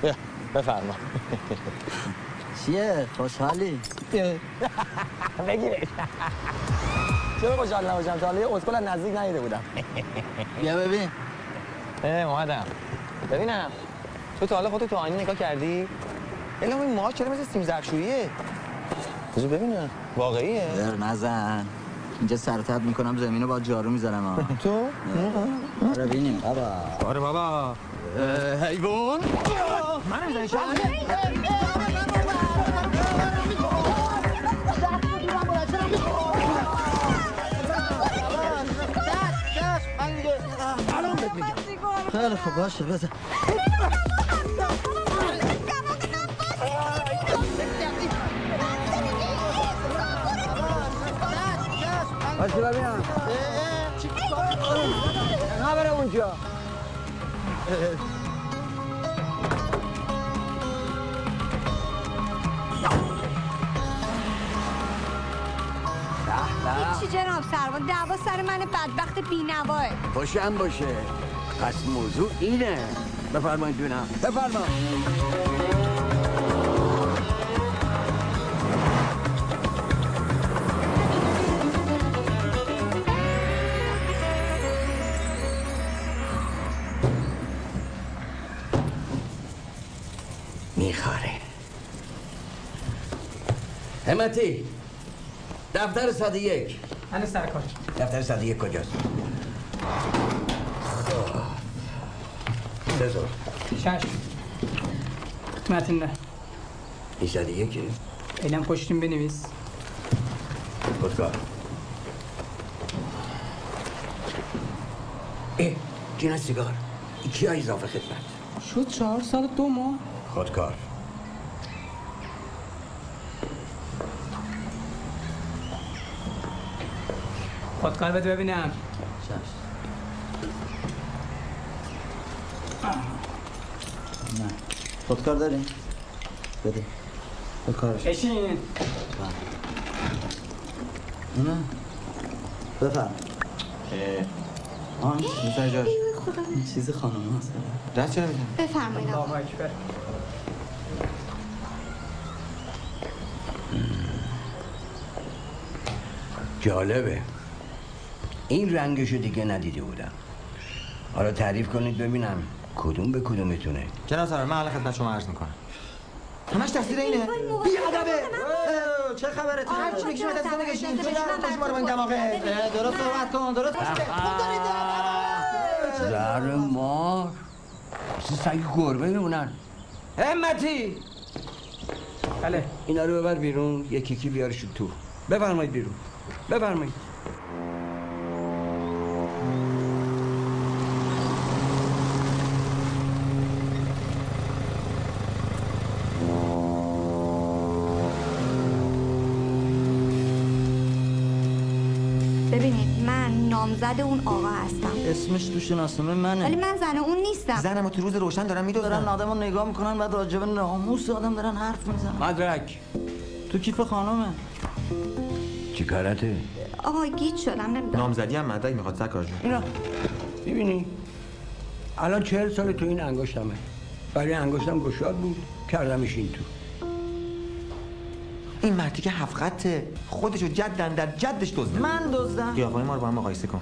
Speaker 8: بیا
Speaker 1: بفرما.
Speaker 8: چیه؟ خوشحالی؟
Speaker 1: بگیرش. چرا خوشحال نباشم؟ تا حالا یه اسکل از نزدیک ندیده بودم.
Speaker 8: بیا ببین.
Speaker 1: اه اومدم. ببینم. تو تا حالا خودت تو آینه نگاه کردی؟ الا این موها چرا مثل سیم زرشوییه؟ بذار ببینم. واقعیه؟
Speaker 8: در نزن. اینجا سرتت می‌کنم زمینو با جارو می‌زنم ها.
Speaker 1: تو؟
Speaker 8: آره ببینیم بابا
Speaker 1: آره بابا
Speaker 8: حیوان
Speaker 1: منم زنشان
Speaker 8: خیلی خوب باشه بزن
Speaker 9: باشه ببینم نه بره اونجا.
Speaker 2: چی جناب سروان؟ دعوا سر من بدبخت بینواه.
Speaker 15: خوشم باشه. پس موضوع اینه. بفرمایید دونم بفرما همتی دفتر صد یک.
Speaker 9: هنوز سر کار.
Speaker 15: دفتر صد یک کجاست؟ بذار
Speaker 9: شش. متن نه
Speaker 15: این صد یکه.
Speaker 9: اینم پشتیم بنویس.
Speaker 15: خودکار. اه جینا سیگار. کیا اضافه خدمت.
Speaker 9: شد چهار سال دو ماه.
Speaker 15: خودکار.
Speaker 9: بده ببینم.
Speaker 8: نه. خودکار داریم؟ بده. خودکارش
Speaker 9: بشین.
Speaker 8: نه بفرم. آن میتر جاش. این چیز خانم هست
Speaker 1: دست چرا می‌زنی؟
Speaker 2: بفرمایید آقا.
Speaker 9: الله اکبر.
Speaker 15: جالبه. این رنگشو دیگه ندیده بودم. حالا تعریف کنید ببینم کدوم به کدومتونه.
Speaker 1: جناب سرور من حالا خدمت شما عرض می‌کنم. همش تقصیر اینه؟ بی ادبه
Speaker 8: چه خبره؟
Speaker 1: هر چی میگی دست نگشین تو نه شما رو با این دماغه
Speaker 8: درست صحبت کن درست
Speaker 15: زهر مار مثل سگ گربه میمونن. همتی.
Speaker 9: بله.
Speaker 15: اینا رو ببر بیرون یکی یکی بیارشون تو. بفرمایید بیرون. بفرمایید.
Speaker 2: نامزد اون آقا هستم.
Speaker 8: اسمش تو شناسنامه منه.
Speaker 2: ولی من زن اون نیستم.
Speaker 1: زنمو تو روز روشن دارن
Speaker 8: دارن
Speaker 1: میدوزن
Speaker 8: آدم رو نگاه می‌کنن بعد راجب ناموس آدم دارن حرف می‌زنن.
Speaker 15: مدرک.
Speaker 8: تو کیف خانمه؟
Speaker 15: چی کارته؟
Speaker 2: آقا گیت شدم نمی‌دونم.
Speaker 1: نامزدی هم مدرک می‌خواد سرکار جون.
Speaker 15: اینا ببینی الان چهل سال تو این انگشتمه. برای انگشتم گشاد بود کردمش این تو.
Speaker 1: این مردی که هفت خطه خودشو جدن در جدش دزده.
Speaker 8: من دزدم.
Speaker 1: قیافای ما رو با هم مقایسه کن.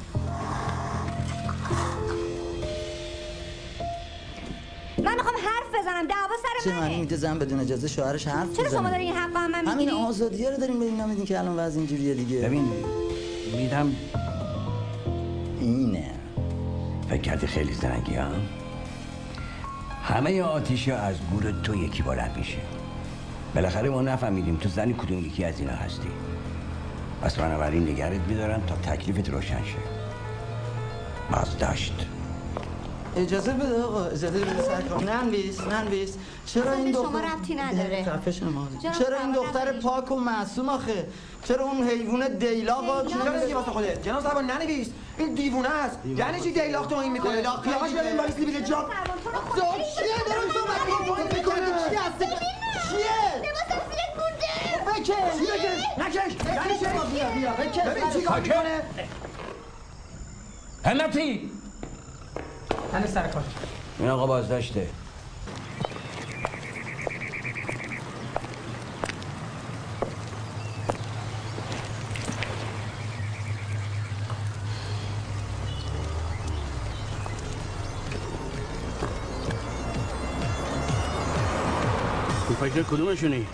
Speaker 2: من می‌خوام حرف بزنم. دعوا سر
Speaker 8: چه معنی
Speaker 2: منه
Speaker 8: میده زن بدون اجازه شوهرش حرف
Speaker 2: چرا شما
Speaker 8: بزنه؟
Speaker 2: دارین این حق هم من
Speaker 8: همین
Speaker 2: می‌گیری
Speaker 8: آزادیه رو داریم ببین نمیدین که الان وضع اینجوریه دیگه.
Speaker 15: ببین میدم.
Speaker 8: اینه.
Speaker 15: فکر کردی خیلی زنگی ها؟ همه آتیش از گور تو یکی بلند میشه. بالاخره ما نفهمیدیم تو زنی کدوم یکی از اینا هستی. پس بنابراین نگرت میدارم تا تکلیفت روشن شه. بازداشت.
Speaker 8: اجازه بده آقا اجازه بده سر کن ننویس ننویس. چرا این
Speaker 2: به شما
Speaker 8: دختر
Speaker 2: ربطی نداره.
Speaker 8: خفه چرا این دختر. پاک و معصوم آخه؟ چرا اون حیوان دیلاقا
Speaker 1: چرا نمیگی واسه خودت؟ جناب سربان ننویس. این دیوونه است. یعنی چی دیلاق توهین می‌کنه؟
Speaker 8: دیلاق
Speaker 1: قیافش ببین وایس میگه جا
Speaker 8: چیه؟ دارم صحبت می‌کنه می‌کنه. چی هستی؟ چیه بکش
Speaker 1: چی بکش نکش. یعنی چی؟
Speaker 8: بیا بیا بکش.
Speaker 1: ببین چی کار می‌کنه؟
Speaker 15: همتی
Speaker 9: هنوز سر کار.
Speaker 15: این آقا بازداشته.
Speaker 16: فکر کدومشونی؟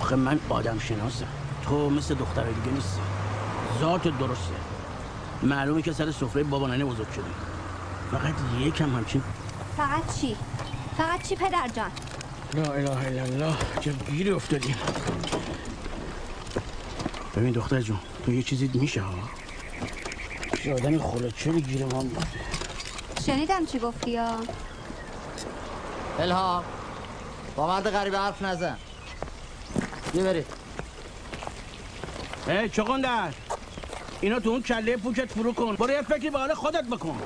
Speaker 16: آخه من آدم شناسم تو مثل دختر دیگه نیستی. ذات درسته. معلومه که سر سفره بابا ننه بزرگ شدی فقط یکم همچین
Speaker 2: فقط چی؟ فقط چی پدر جان؟
Speaker 16: لا اله الا الله چه گیری افتادیم ببین دختر جون تو یه چیزی میشه ها؟ یه آدمی خلوت چه گیر ما میفته
Speaker 2: شنیدم چی گفتی یا
Speaker 8: الهام. با مرد غریب حرف نزن. بیا برید
Speaker 16: ای چقندر اینا تو اون کله پوکت فرو کن. برو یه فکری به حال خودت بکن.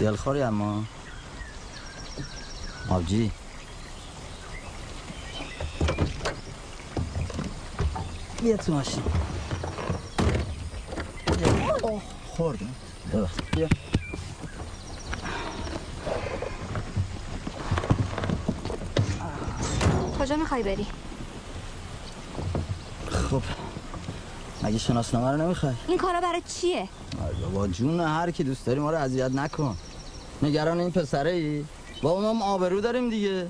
Speaker 8: دلخوری اما. آبجی بیا تو ماشین. خوردم. بیا.
Speaker 2: کجا می‌خوای بری؟
Speaker 8: خب. مگه شناسنامه رو نمی‌خوای؟
Speaker 2: این کارا برای چیه؟
Speaker 8: بابا جون هر کی دوست داری ما رو اذیت نکن. نگران این پسره ای با هم آبرو داریم دیگه.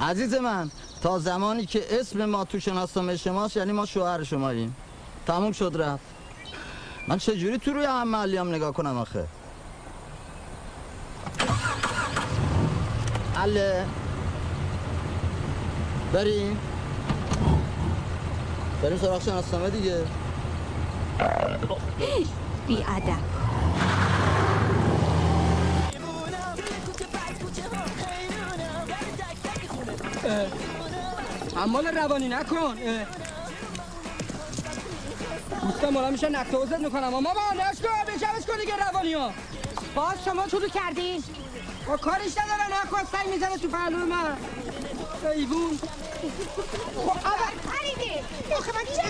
Speaker 8: عزیز من تا زمانی که اسم ما تو شناسنامه شماست یعنی ما شوهر شماییم. تموم شد رفت. من چجوری تو روی هم هم نگاه کنم آخه؟ حله بریم بریم سراغ شناسنامه دیگه.
Speaker 2: بی ادب.
Speaker 9: حمال روانی نکن. دوستم مالا میشه نقطه می‌کنم. اما ما نش کن بجمعش کن دیگه روانی ها
Speaker 6: باز شما شروع کردین
Speaker 9: با کارش ندارن نکن سنگ می‌زنه تو پهلو من. ایوون.
Speaker 6: خب اول خریدی. آخه من چه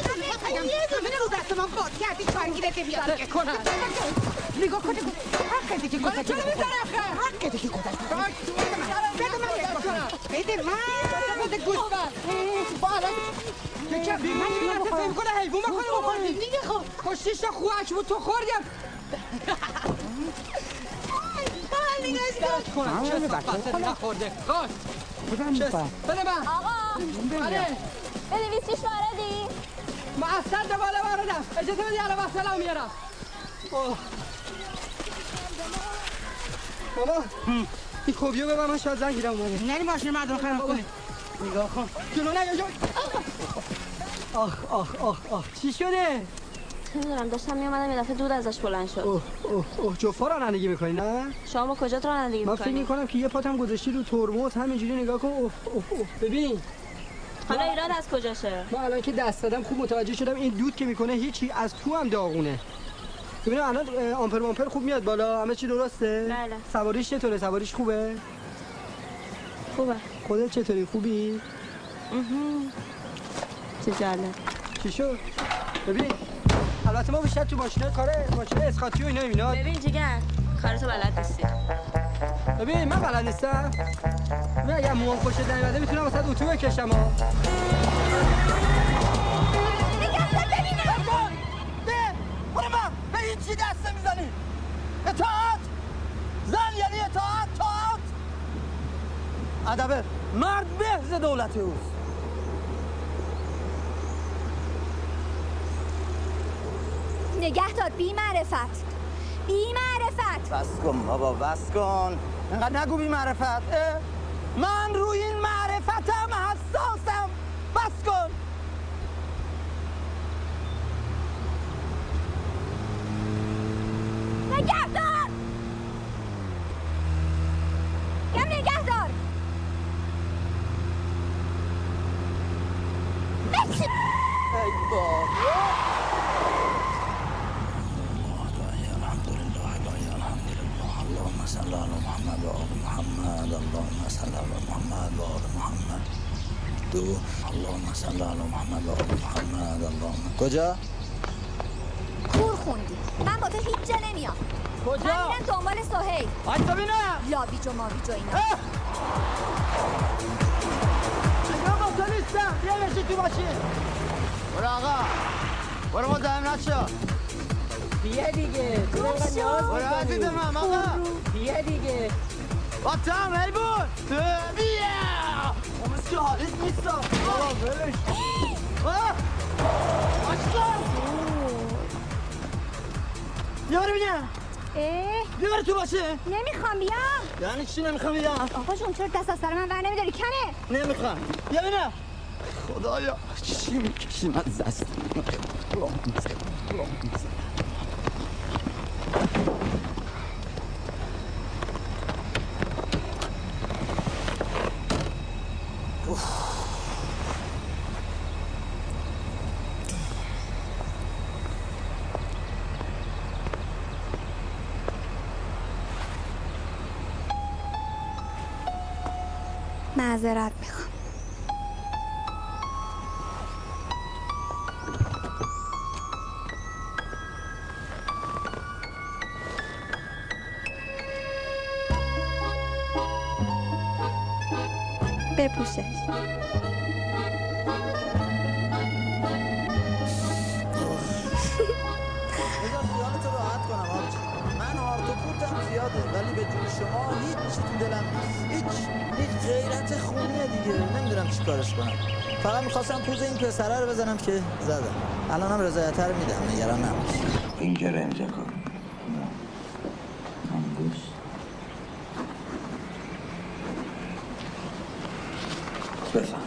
Speaker 6: خریدی یه دونه رو دست من باز کردی کارگیرت بیاد
Speaker 9: سرکه کنن.
Speaker 6: نگاه کنه حق دیگه گذاشت
Speaker 9: چرا می‌زنی آخه؟
Speaker 6: حق دیگه گذاشت بده من بده من. بده گوش
Speaker 9: بالا یکم من فهم کنه حیوان بکنه بکنی
Speaker 6: دیگه خب
Speaker 9: خب. شیش تا خوک بود تو خوردیم. کنم چه صفت نخورده. خوش بده من
Speaker 2: آقا
Speaker 9: بله.
Speaker 2: بنویسیش واردی؟
Speaker 9: ما اصلا دباله واردم. اجازه بدی الان وصلم میارم. ماما این کوبیو به من شاید زنگ گیرم اومده.
Speaker 6: نری ماشین مردم خراب کنی
Speaker 9: نگاه کن. جلو نه یا آخ آخ آخ آخ. چی شده؟
Speaker 17: نمی‌دونم داشتم میومدم یه دفعه دود ازش بلند شد.
Speaker 9: اوه اوه اوه. جفا رانندگی می‌کنی نه؟
Speaker 17: شما با کجا رانندگی
Speaker 9: من فکر
Speaker 17: می‌کنی؟
Speaker 9: می‌کنم که یه پاتم گذاشتی رو ترمز همینجوری نگاه کن. اوه اوه اوه. ببین.
Speaker 17: حالا ایراد از کجاشه؟
Speaker 9: من الان که دست دادم خوب متوجه شدم این دود که می‌کنه هیچی از تو هم داغونه. ببینم الان آمپر مامپر خوب میاد بالا. همه چی درسته؟
Speaker 17: بله.
Speaker 9: سواریش چطوره؟ سواریش خوبه؟
Speaker 17: خوبه.
Speaker 9: خودت چطوری؟ خوبی؟
Speaker 17: چه جالب.
Speaker 9: چی شد؟ ببین البته ما بیشتر تو ماشین کار ماشین اسقاطی و اینا اینا
Speaker 17: ببین جیگر کارتو بلد نیستی.
Speaker 9: ببین من بلد نیستم. ببین اگر موام خوشت نمیاده می‌تونم واسه اتو بکشم. ها
Speaker 18: من چی دست می‌زنی اطاعت! زن یعنی اطاعت تاعت ادب مرد بهز دولت اوست.
Speaker 2: نگه دار بی معرفت. بی معرفت.
Speaker 18: بس کن بابا بس کن. اینقدر نگو بی معرفت اه؟ من روی این معرفتم حساسم. بس کن.
Speaker 2: نگه دار گم نگه دار
Speaker 18: ای بابا
Speaker 19: اللهم صل على محمد و آل محمد اللهم صل على محمد و آل محمد دو اللهم صل على محمد و آل محمد اللهم کجا؟
Speaker 2: کور خوندی. من با تو هیچ جا نمیام.
Speaker 9: کجا؟
Speaker 2: من میرم دنبال سهیل.
Speaker 9: آی ببینم
Speaker 2: لاویج و ماویج و اینا.
Speaker 9: من با تو نیستم بیا بشی تو ماشین
Speaker 8: برو آقا. برو نشو
Speaker 9: بیا دیگه. تو اینقدر نیاز
Speaker 8: برو
Speaker 9: می‌کنی.
Speaker 8: عزیز من آقا.
Speaker 9: بیا دیگه.
Speaker 8: با تام حیبون بیا. اما چه حالت نیستم بابا ولش آه! آشقا! بیا برو ببینم
Speaker 11: اه.
Speaker 8: بیا برو تو باشه
Speaker 11: نمی‌خوام بیام
Speaker 8: یعنی چی نمی‌خوام؟ بیام
Speaker 11: آقا جون چرا دست از سر من ور نمیداری؟ کنه.
Speaker 8: نمی‌خوام. بیا ببینم خدایا چی می‌کشیم از دست که زدم. الانم رضایت رو میدم نگران نباش.
Speaker 15: اینجا رو امضا کن. انگوش بفهم.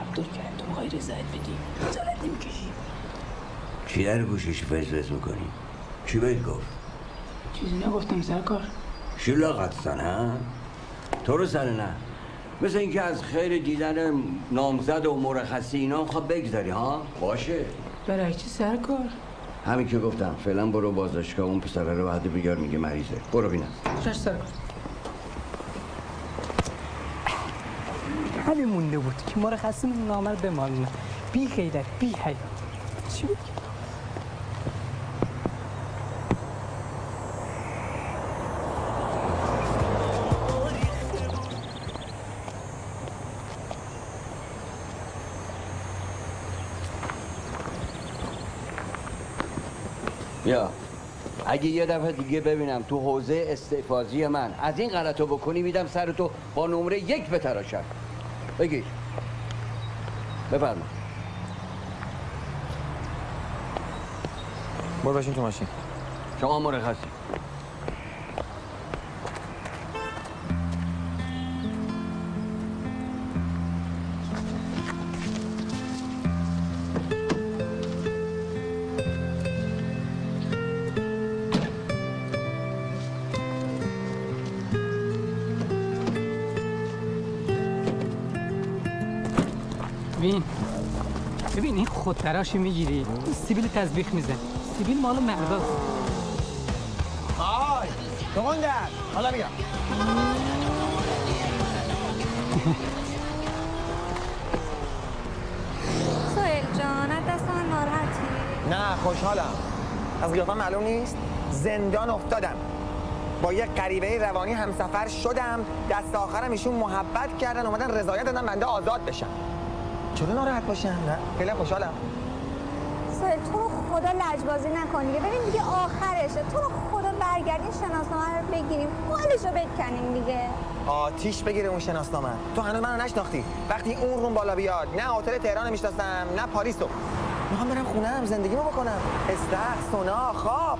Speaker 16: عبدالکریم تو می‌خوای رضایت بدی؟ خجالت نمی‌کشی.
Speaker 15: چی در گوشش فزفز می‌کنی؟ چی بهت گفت؟
Speaker 16: چیزی نگفتم سرکار
Speaker 15: چی لاغت سن ها؟ تو رو سن نه. مثل اینکه از خیر دیدن نامزد و مرخصی اینا خب بگذاری ها؟ باشه.
Speaker 16: برای چی سرکار
Speaker 15: همین که گفتم فعلا برو بازداشتگاه اون پسره رو بعد بیار میگه مریضه. برو بینم
Speaker 16: چش سرکار همین مونده بود که مرخصی نامر بمالونه. بی خیرت بی حیا چی بود
Speaker 15: اگه یه دفعه دیگه ببینم تو حوزه استحفاظی من از این غلطو بکنی میدم سر تو با نمره یک بتراشم بگیر. بفرما
Speaker 1: برو بشین تو ماشین.
Speaker 15: شما مرخصی.
Speaker 16: خودتراشی می‌گیری. سیبیل تزبیخ میزن سیبیل مال مرداست
Speaker 1: آی دوغندر. حالا میگم.
Speaker 2: سوهل جان از دست من ناراحتی؟
Speaker 1: نه خوشحالم. از قیافم معلوم نیست زندان افتادم. با یه غریبه روانی همسفر شدم. دست آخرم ایشون محبت کردن اومدن رضایت دادن بنده آزاد بشم چرا ناراحت باشم نه. خیلی خوشحالم.
Speaker 2: سوهل تو رو خدا لجبازی نکن دیگه ببین دیگه آخرشه. تو رو خدا برگردین شناسنامه رو بگیریم. حالش رو بکنیم دیگه.
Speaker 1: آتیش بگیره اون شناسنامه. تو هنوز منو نشناختی. وقتی اون روم بالا بیاد نه هتل تهران رو می‌شناسم نه پاریس رو. می‌خوام برم خونم زندگیمو بکنم. استخ سونا خواب.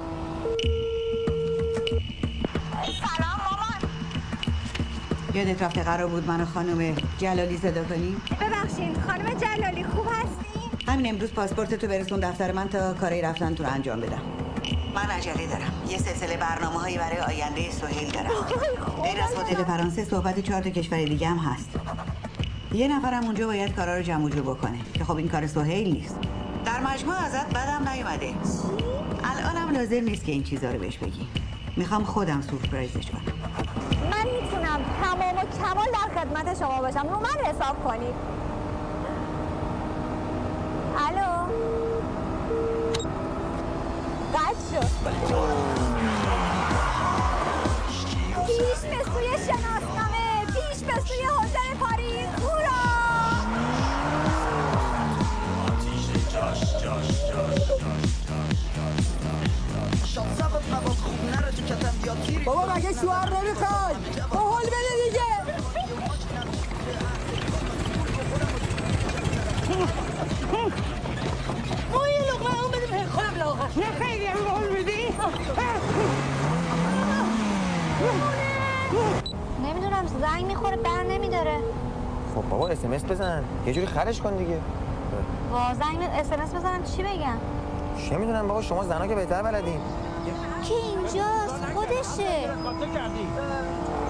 Speaker 3: یادت رفته قرار بود منو خانم جلالی صدا کنی؟
Speaker 2: ببخشید خانم جلالی خوب هستی؟
Speaker 3: همین امروز پاسپورت تو برسون دفتر من تا کاری رفتن تو رو انجام بدم. من عجله دارم. یه سلسله برنامه هایی برای آینده سهیل دارم. غیر از هتل فرانسه صحبت چهار تا کشور دیگه هم هست. یه نفرم اونجا باید کارا رو جمع بکنه که خب این کار سهیل نیست. در مجموع ازت بدم نیومده. الانم لازم نیست که این چیزا رو بهش بگی. می‌خوام خودم سورپرایزش کنم.
Speaker 2: تمام و کمال در خدمت شما باشم. رو من حساب کنید. الو؟ قطع
Speaker 11: پیش
Speaker 9: بابا مگه شوهر نمی‌خوای؟ با حال بده دیگه.
Speaker 6: ما یه لقمه اون بدیم. خودم لاغر نه خیلی هم حال میدی؟
Speaker 2: نمی‌دونم زنگ می‌خوره بر نمیداره.
Speaker 1: خب بابا اس بزن. یه جوری خرش کن دیگه.
Speaker 2: وا زنگ اس ام اس بزنم چی بگم؟
Speaker 1: چه می‌دونم بابا شما زنا که بهتر بلدین.
Speaker 2: کی اینجاست؟ خودشه.
Speaker 16: خاطر کردی.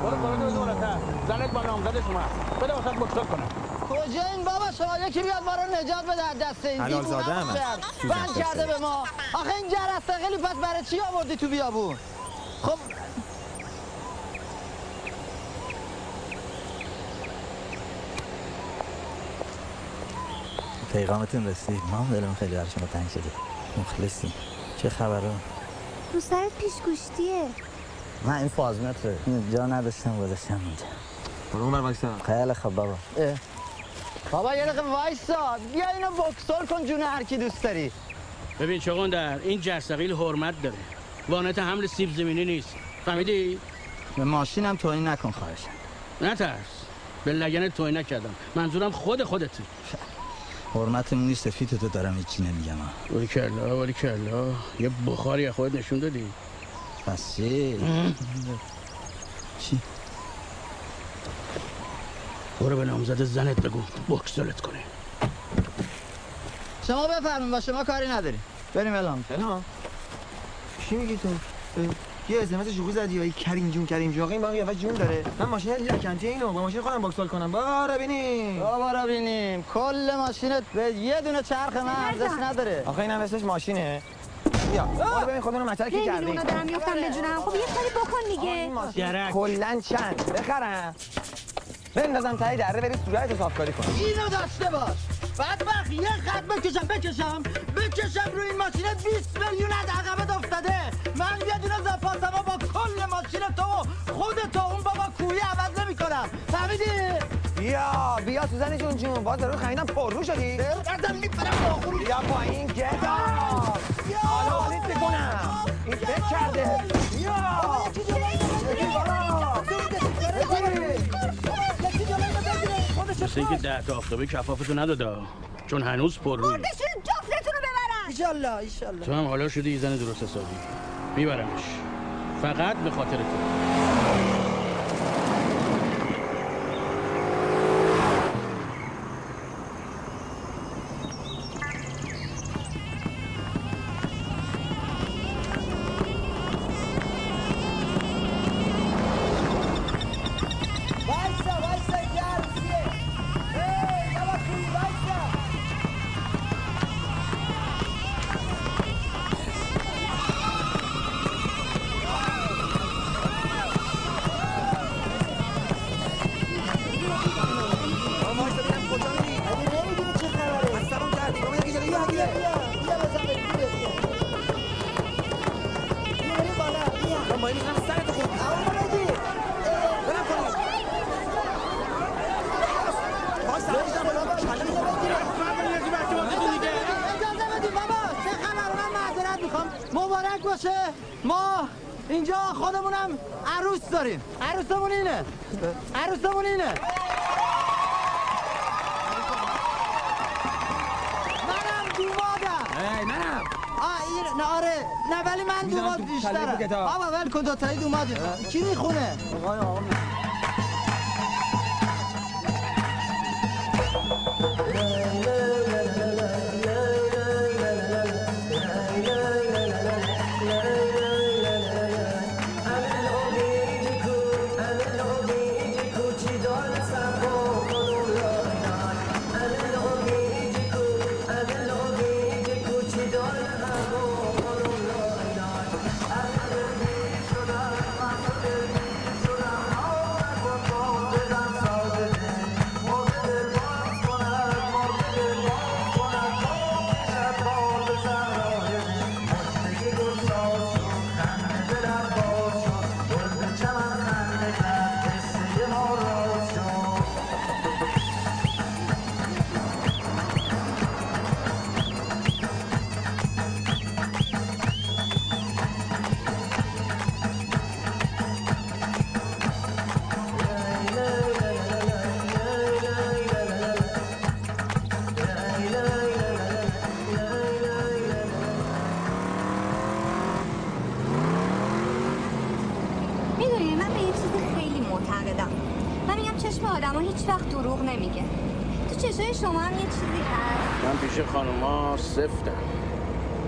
Speaker 16: برو برو دورتر زنت با نامزدش اومد. بده واسه بکسل کنم
Speaker 8: کجا این بابا؟ شما یکی بیاد ما رو نجات بده از دست این
Speaker 1: حلال
Speaker 8: دیوونه
Speaker 1: زاده هم. سوزن
Speaker 8: بند کرده به ما. آخه این جرثقیلی پس برای چی آوردی تو بیابون؟ خب.
Speaker 10: پیغامتون رسید. ما هم دلمون خیلی برای شما تنگ شده. مخلصیم. چه خبره
Speaker 2: رو سرت پیش گوشتیه
Speaker 10: من این فازمتره جا نداشتم گذاشتم اینجا.
Speaker 1: برو اون بر وایسا.
Speaker 10: خیلی خب بابا.
Speaker 8: اه. بابا یه دقیقه وایسا. بیا اینو بکسل کن جون هر کی دوست داری.
Speaker 16: ببین چغندر این جرثقیل حرمت داره. وانت حمل سیب زمینی نیست. فهمیدی؟
Speaker 8: به ماشینم توهین نکن خواهشم.
Speaker 16: نترس. به لگن توهین نکردم. منظورم خود خودتی
Speaker 10: حرمتمون نیست فیت تو دارم هیچی نمیگم.
Speaker 16: ولی کلا ولی کلا یه بخاری از خودت نشون دادی.
Speaker 10: پس چی؟ چی؟
Speaker 16: برو به نامزد زنت بگو بکسلت کنه.
Speaker 8: شما بفرمین با شما کاری نداریم. بریم اعلام
Speaker 1: نه چی میگی تو؟ یه اس ام اس شوخی زدی یا یه کریم جون کریم جون. آقا این باقی جون داره. من ماشین لکنتی اینو با ماشین خودم بکسل کنم. بارا ببینیم.
Speaker 8: بابا رو بینیم کل ماشینت به یه دونه چرخ من ارزش نداره.
Speaker 1: آخه اینم اسمش ماشینه. بیا. برو ببین خودونو مطر کی کردی
Speaker 2: اونا دارم میفتم به جونم. خب یه کاری بکن دیگه.
Speaker 1: کلا چند؟ بخرم. بندازم تایی دره بری صورت صافکاری کن
Speaker 8: اینو داشته باش. بعد وقت یه خط بکشم بکشم. بکشم روی این ماشینت 20 میلیون از عقبت افتاده. من یه دونه زپاسما با کل ماشین تو خود تو اون بابا کوی عوض نمی کنم فهمیدی؟
Speaker 1: بیا بیا سوزن جون جون. باز دارو خریدم پررو شدی.
Speaker 8: دردم میپرم آخون
Speaker 1: بیا پایین گدا. حالا حالیت می‌کنم. این فکر کرده. بیا.
Speaker 16: مثل اینکه ده تا آفتابه کفافتو نداده. چون هنوز پر روی.
Speaker 2: بردشون جفتتون رو ببرن.
Speaker 8: ایشالله ایشالله.
Speaker 16: تو هم حالا شدی یه زن درست حسابی. میبرمش. فقط به خاطر تو.
Speaker 8: کن دوتایی دومادیم کی می‌خونه؟
Speaker 10: Thank
Speaker 2: شما هم یه چیزی هست
Speaker 16: من پیش خانوما سفتم.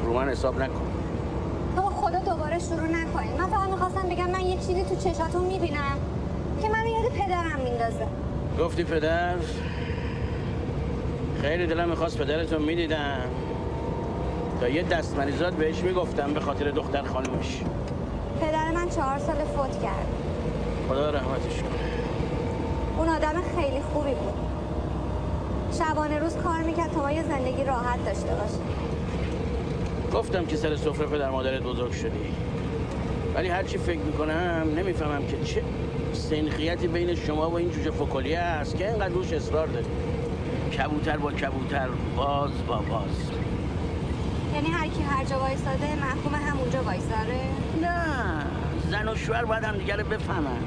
Speaker 16: رو من حساب نکن.
Speaker 2: تو خدا دوباره شروع نکنید من فقط می‌خواستم بگم من یه چیزی تو چشاتون می‌بینم که منو یاد پدرم میندازه.
Speaker 16: گفتی پدر؟ خیلی دلم می‌خواست پدرتو می‌دیدم. تا یه دست مریضات بهش می‌گفتم به خاطر دختر خانومش.
Speaker 2: پدر من چهار سال فوت کرد.
Speaker 16: خدا رحمتش کنه.
Speaker 2: اون آدم خیلی خوبی بود. شبانه روز کار می‌کرد تا ما یه زندگی راحت داشته باشیم
Speaker 16: گفتم که سر سفره پدر مادرت بزرگ شدی. ولی هرچی فکر می‌کنم نمی‌فهمم که چه سنخیتی بین شما و این جوجه فکلیه هست که اینقدر روش اصرار داری. کبوتر با کبوتر باز با باز.
Speaker 2: یعنی هر کی هر جا وایساده محکوم همونجا وایساره؟
Speaker 16: نه زن و شوهر باید هم دیگه رو بفهمن.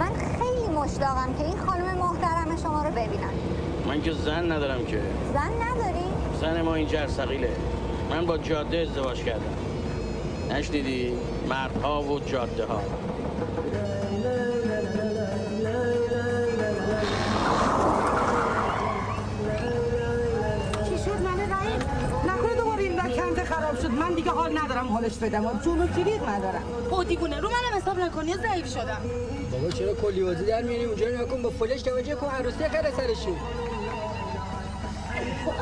Speaker 2: من خیلی مشتاقم که این خانم محترم شما رو ببینم
Speaker 16: من که زن ندارم که.
Speaker 2: زن نداری؟
Speaker 16: زن ما این جرسقیله من با جاده ازدواج کردم. نشنیدی؟ مردها و جاده ها
Speaker 6: خراب شد. من دیگه حال ندارم حالش بدم. جون و کلید ندارم او دیوونه. رو منم حساب نکنی ضعیف شدم.
Speaker 20: بابا چرا کلی بازی در میاری؟ اونجا نکن با فلش توجه کن. عروسی خیلی سرشی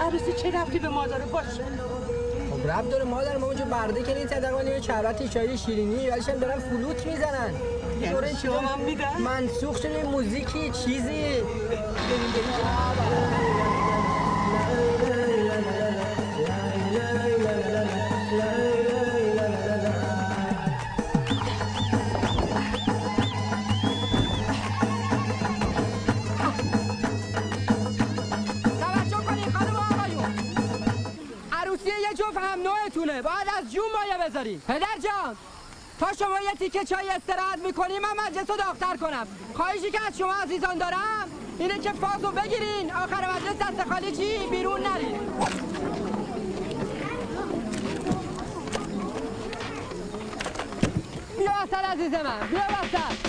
Speaker 6: عروسی چه رفتی به ما داره باشه؟
Speaker 20: خب رب داره مادر ما اونجا برده که نیست در یه چربت چای شیرینی ولیش هم دارن فلوت می‌زنن.
Speaker 6: یعنی شما هم میدن؟
Speaker 20: منسوخ شده موزیکی چیزی.
Speaker 9: پدر جان تا شما یه تیکه چای استراحت می‌کنی من مجلس رو داختر کنم. خواهشی که از شما عزیزان دارم اینه که فازو بگیرین. آخر مجلس دست خالی چی؟ بیرون نرین بیا وسط عزیز من بیا وسط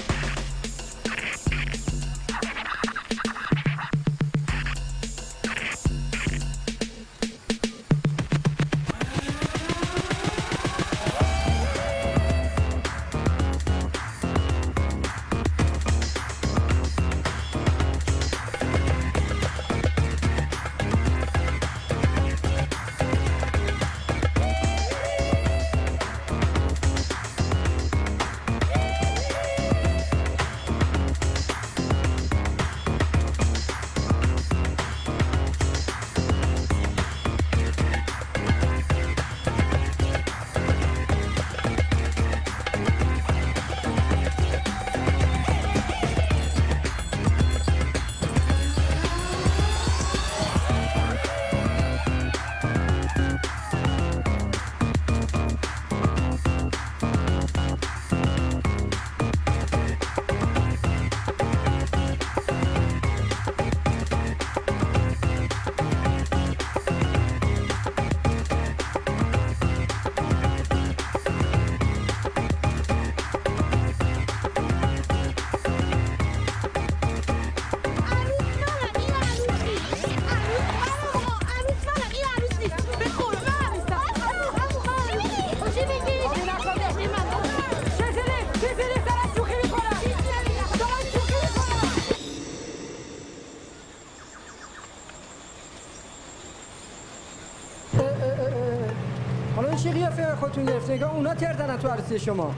Speaker 9: تو عروسی شما.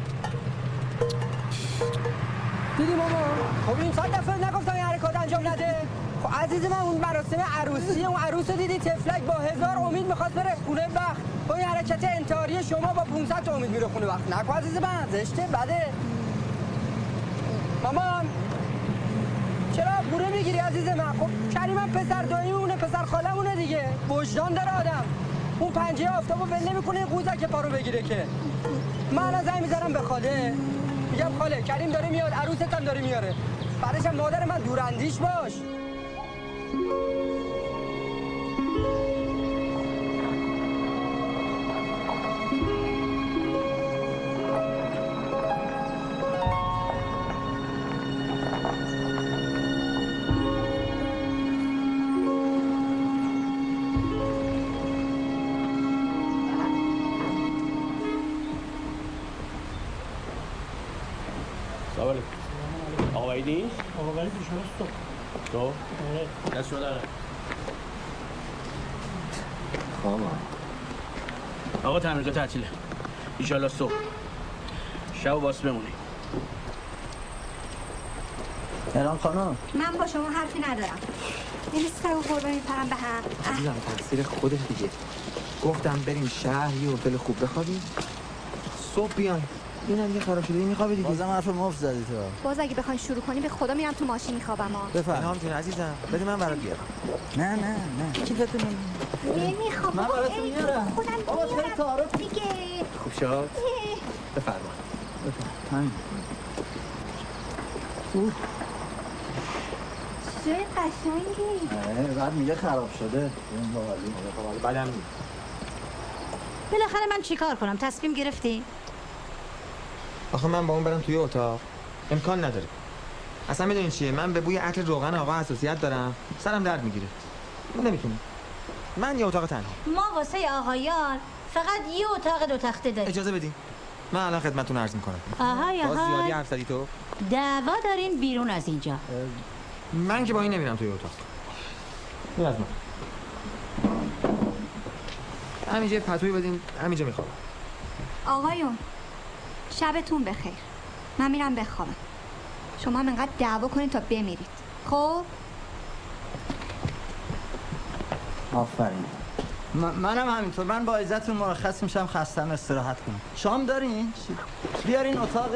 Speaker 9: دیدی ماما خب این صد دفعه نگفتم این حرکات انجام نده. خب عزیز من اون مراسم عروسی اون عروس رو دیدی؟ تفلک با هزار امید می‌خواست بره خونه بخت. با این حرکت انتحاری شما با 500 تا امید میره خونه بخت. نکن عزیز من زشته بده. مامان. چرا بوره می‌گیری عزیز من؟ خب کریمم پسر داییمونه پسر خالمونه دیگه. وجدان داره آدم. اون پنجه آفتابو ول نمی‌کنه قوزک پارو بگیره که. من الان زنگ می‌زنم به خاله. میگم خاله کریم داره میاد عروست هم داره میاره. بعدش مادر من دوراندیش باش
Speaker 13: آقا.
Speaker 16: تمرین تعطیله. ایشالله صبح. شب و باس بمونی.
Speaker 8: الان خانم.
Speaker 2: من با شما حرفی ندارم. این سگ و قربانی پرم به هم.
Speaker 1: عزیزم تقصیر خودت دیگه. گفتم بریم شهر یه هتل خوب بخوابیم. صبح بیایم اینم یه خراب شده میخوابه دیگه.
Speaker 8: بازم حرف مفت زدی تو.
Speaker 2: باز اگه بخواین شروع کنی به خدا میرم تو ماشین میخوابم ها.
Speaker 1: بفرم. الهام جون عزیزم. بده من برات بیارم.
Speaker 8: نه نه نه. کیفتون
Speaker 2: نمی‌خوام.
Speaker 8: من براتون میارم.
Speaker 2: خودم
Speaker 8: بابا
Speaker 2: میارم.
Speaker 8: تعارف
Speaker 2: دیگه.
Speaker 1: خوب شد. بفرما.
Speaker 8: همین.
Speaker 2: چه قشنگی.
Speaker 8: آره، بعد میگه خراب شده. اون باحالی.
Speaker 1: بعدم نیست
Speaker 12: بالاخره من چیکار کنم؟ تصمیم گرفتی؟
Speaker 1: آخه من با اون برم توی اتاق. امکان نداره. اصلا می‌دونین چیه؟ من به بوی عطر روغن آقا حساسیت دارم. سرم درد می‌گیره. نمی‌تونم من یه اتاق تنها.
Speaker 12: ما واسه آقایان فقط یه اتاق دو تخته داریم.
Speaker 1: اجازه بدین. من الان خدمتتون عرض می‌کنم.
Speaker 12: آهای
Speaker 1: باز زیادی
Speaker 12: آهای
Speaker 1: حرف زدی تو؟
Speaker 12: دعوا دارین بیرون از اینجا.
Speaker 1: من که با این نمیرم توی اتاق. این از من همینجا پتوی بدین. همینجا می‌خوام
Speaker 2: آقایون شبتون بخیر. من میرم بخوابم. شما هم انقدر دعوا کنید تا بمیرید. خب؟
Speaker 8: آفرین. م- منم همینطور. من با عزتون مرخص میشم خستم استراحت کنم. شام دارین؟ بیارین اتاق.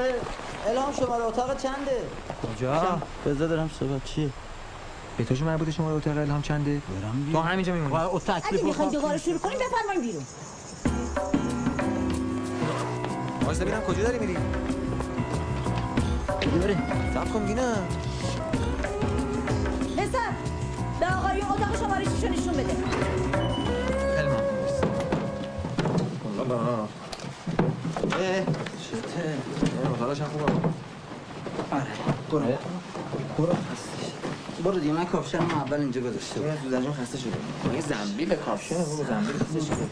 Speaker 8: الهام شماره اتاق چنده؟
Speaker 1: کجا؟
Speaker 8: بذار دارم صحبت چیه؟
Speaker 1: به تو چه مربوطه شما اتاق الهام چنده؟
Speaker 8: برم
Speaker 1: تو همینجا میمونی.
Speaker 8: او تکلیف
Speaker 12: اگه می‌خواین دوباره شروع کنیم بفرمایین بیرون.
Speaker 1: واسه ببینم کجا داری میری
Speaker 8: بریم
Speaker 1: صبر کن بینم
Speaker 12: پسر به آقایون اتاق شماره شیشو نشون بده
Speaker 1: اه اتاقش هم خوبه
Speaker 8: آره برو برو برو دیگه من کافشنم اول اینجا گذاشته
Speaker 1: من تو خسته شده مگه زنبیل کافشن بابا زنبیل خسته شده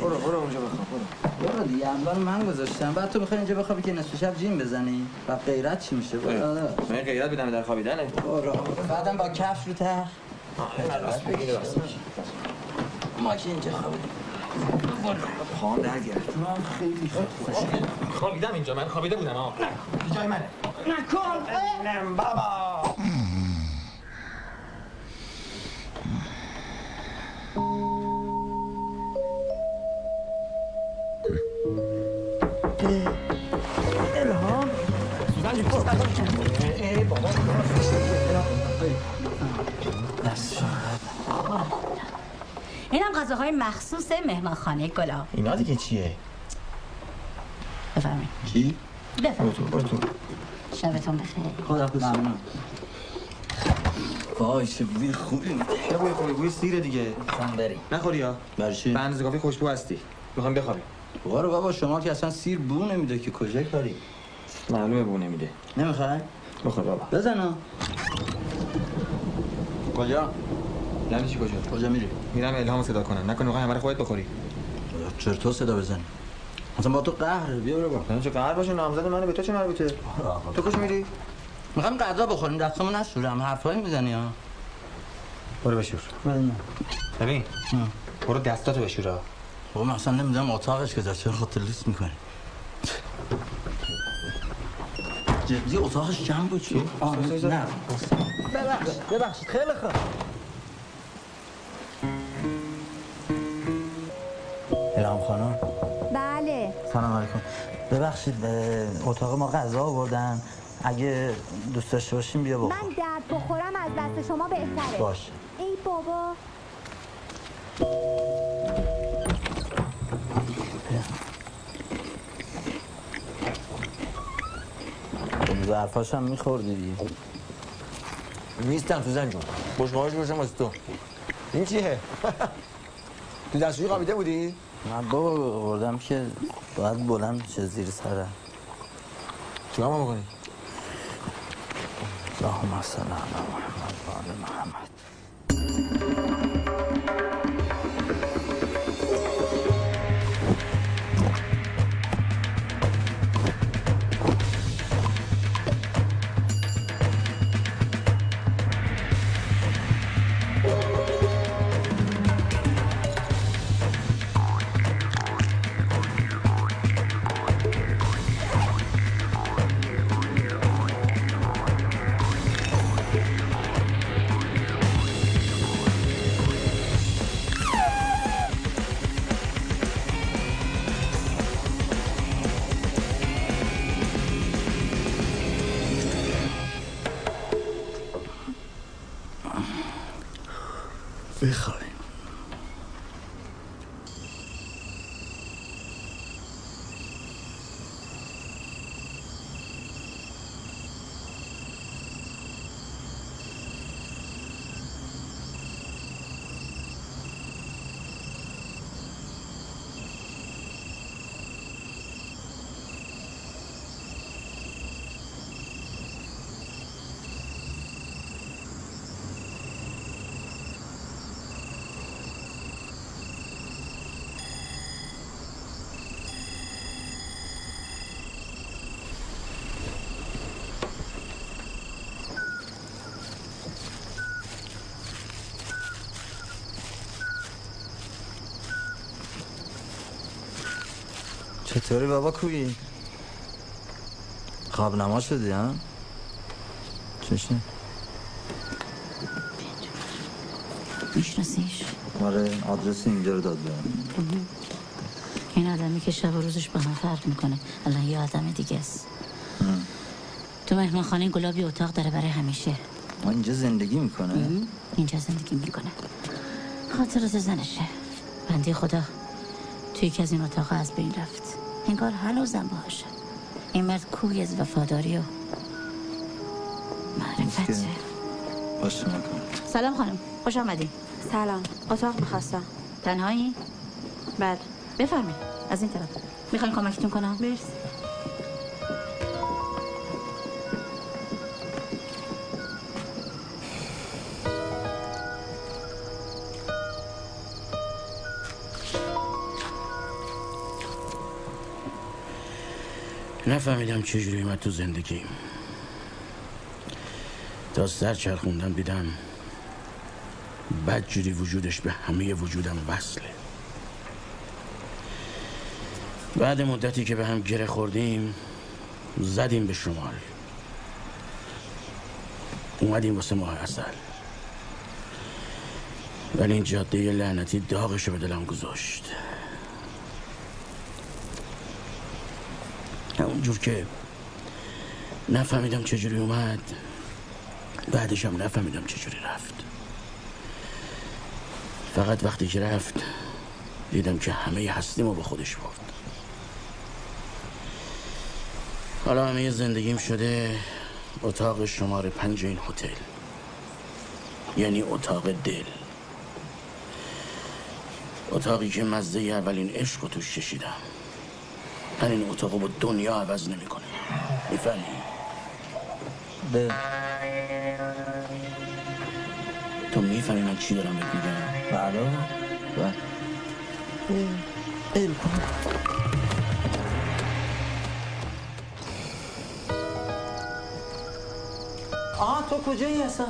Speaker 1: برو برو اونجا بخواب برو.
Speaker 8: برو دیگه اول من گذاشتم. بعد تو می‌خوای اینجا بخوابی که نصف شب جیم بزنی؟ و غیرت چی میشه؟ برو. آره.
Speaker 1: من غیرت بدم در خوابیدنه
Speaker 8: برو بعدم با کفش رو تخت
Speaker 1: راست بگیره راست
Speaker 8: ما که اینجا خوابیدیم
Speaker 1: در گرفت
Speaker 8: من خیلی
Speaker 1: خوابیدم اینجا من خوابیده بودم آه. جای منه.
Speaker 12: نکن
Speaker 1: نم بابا. ای بابا
Speaker 8: دست
Speaker 12: اینم غذاهای مخصوص مهمانخانه گلا.
Speaker 1: اینا دیگه چیه؟
Speaker 12: بفرمایید.
Speaker 8: چی؟
Speaker 12: بفرمایید.
Speaker 1: تو برو تو.
Speaker 12: شبتون بخیر.
Speaker 8: خدا ممنون. وای چه بوی خوبی میده.
Speaker 1: چه بوی خوبی؟ بوی سیره دیگه.
Speaker 8: خواهم بریم
Speaker 1: نخوری ها؟
Speaker 8: برای چی؟
Speaker 1: به اندازه کافی خوشبو هستی. می‌خوام بخوابیم.
Speaker 8: برو بابا شما که اصلا سیر بو نمیده که. کجا کاری؟
Speaker 1: معلومه بو نمیده.
Speaker 8: نمی‌خوای؟
Speaker 1: بخور بابا.
Speaker 8: بزن کجا؟
Speaker 1: یعنی چی کجا؟
Speaker 8: کجا میری؟
Speaker 1: میرم الهامو صدا کنم. نکنه می‌خوای همه خودت بخوری.
Speaker 8: چرا تو صدا بزنی؟ اصلا با تو قهره بیا برو با.
Speaker 1: چه قهر باشه؟ نامزد منه به تو چه مربوطه؟ تو کجا میری؟
Speaker 8: می‌خوام غذا بخوریم. دستمون نشورم حرفایی می‌زنی ها.
Speaker 1: برو بشور. ببین. برو دستاتو بشور ها
Speaker 8: بابا من اصلا نمی‌دونم اتاقش کجا چرا خاطر لیست می‌کنی؟ جدی اتاقش جمع بود چی؟ آه نه. ببخشید. ببخشید خیلی خوب. الهام خانم.
Speaker 2: بله.
Speaker 8: سلام علیکم. ببخشید اتاق ما غذا آوردن. اگه دوست داشته باشیم بیا بخور
Speaker 2: من درد بخورم از دست شما بهتره.
Speaker 8: باش
Speaker 2: ای بابا.
Speaker 8: ظرفاش هم میخوردی دیگه.
Speaker 1: نیستم سوزن جون. بشقابش روشم واسه تو. این چیه؟ تو دستشویی خوابیده بودی؟
Speaker 8: من بابا آوردم که باید بلند چه زیر سره
Speaker 1: تو هم بکنی
Speaker 8: اللهم صل علی محمد محمد. چطوری بابا کوی؟ خواب نما شدی ها؟ چشه؟
Speaker 12: میشناسیش
Speaker 8: آره آدرس اینجا رو داد بهم.
Speaker 12: این آدمی که شب و روزش با هم فرق می‌کنه. الان یه آدم دیگه است. تو مهمان خانه گلابی اتاق داره برای همیشه.
Speaker 8: ما اینجا زندگی می‌کنه؟
Speaker 12: اینجا زندگی می‌کنه. خاطرات زنشه. بندی خدا توی یکی از این اتاق از بین رفت. انگار هنوزم باشه این مرد کوی از وفاداری و معرفته
Speaker 8: باشه
Speaker 12: سلام خانم خوش آمدی. سلام اتاق می‌خواستم. تنهایی؟ بله. بفرمایید از این طرف. می‌خواین کمکتون کنم؟ مرسی.
Speaker 16: نفهمیدم چجوری اومد تو زندگیم تا سر چرخوندم دیدم بدجوری وجودش به همه وجودم وصله. بعد مدتی که به هم گره خوردیم زدیم به شمال. اومدیم واسه ماه اصل. ولی این جاده لعنتی داغشو به دلم گذاشت. اونجور که نفهمیدم چجوری اومد بعدش هم نفهمیدم چجوری رفت. فقط وقتی که رفت دیدم که همه هستیمو با خودش برد. حالا همه زندگیم شده اتاق شماره پنج این هتل. یعنی اتاق دل. اتاقی که مزه اولین عشق رو توش چشیدم. من این اتاقو با دنیا عوض نمی‌کنه. می‌فهمی؟
Speaker 8: به
Speaker 16: تو می‌فهمی من چی دارم بهت میگم؟
Speaker 8: بله. بله. ال
Speaker 13: آه تو کجایی اصلا؟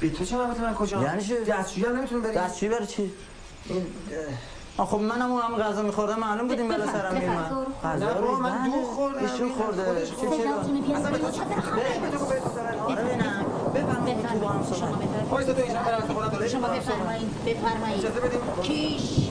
Speaker 1: بی تو چه رابطه من کجا؟
Speaker 13: یعنی چی؟
Speaker 1: دستشویی هم نمی‌تونیم بریم
Speaker 13: دستشویی برای چی؟ آه خب منم اون هم غذا میخوردم معلوم بود این بلا سرم میومد غذا رو
Speaker 1: من. دو خوردم.
Speaker 13: ایشون خورده.
Speaker 1: خودش
Speaker 13: چه. چرا؟
Speaker 1: اصلا به تو چه؟
Speaker 13: ببینم بفرمایید تو با هم صحبت.
Speaker 1: وایسا تو اینجا خودم داره
Speaker 12: شما بفرمایید. بفرمایید.
Speaker 1: اجازه
Speaker 12: کیش.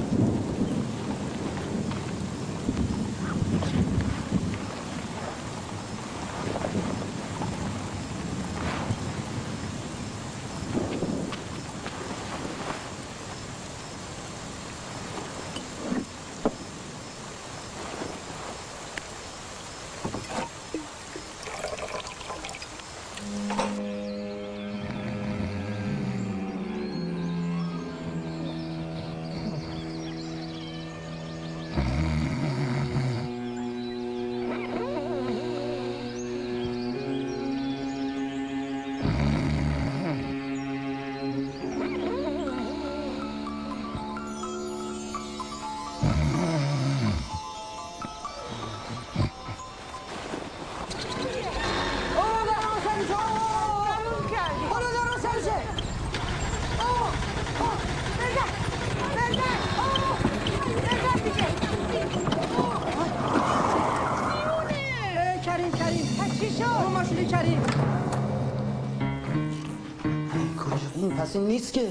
Speaker 13: نیست که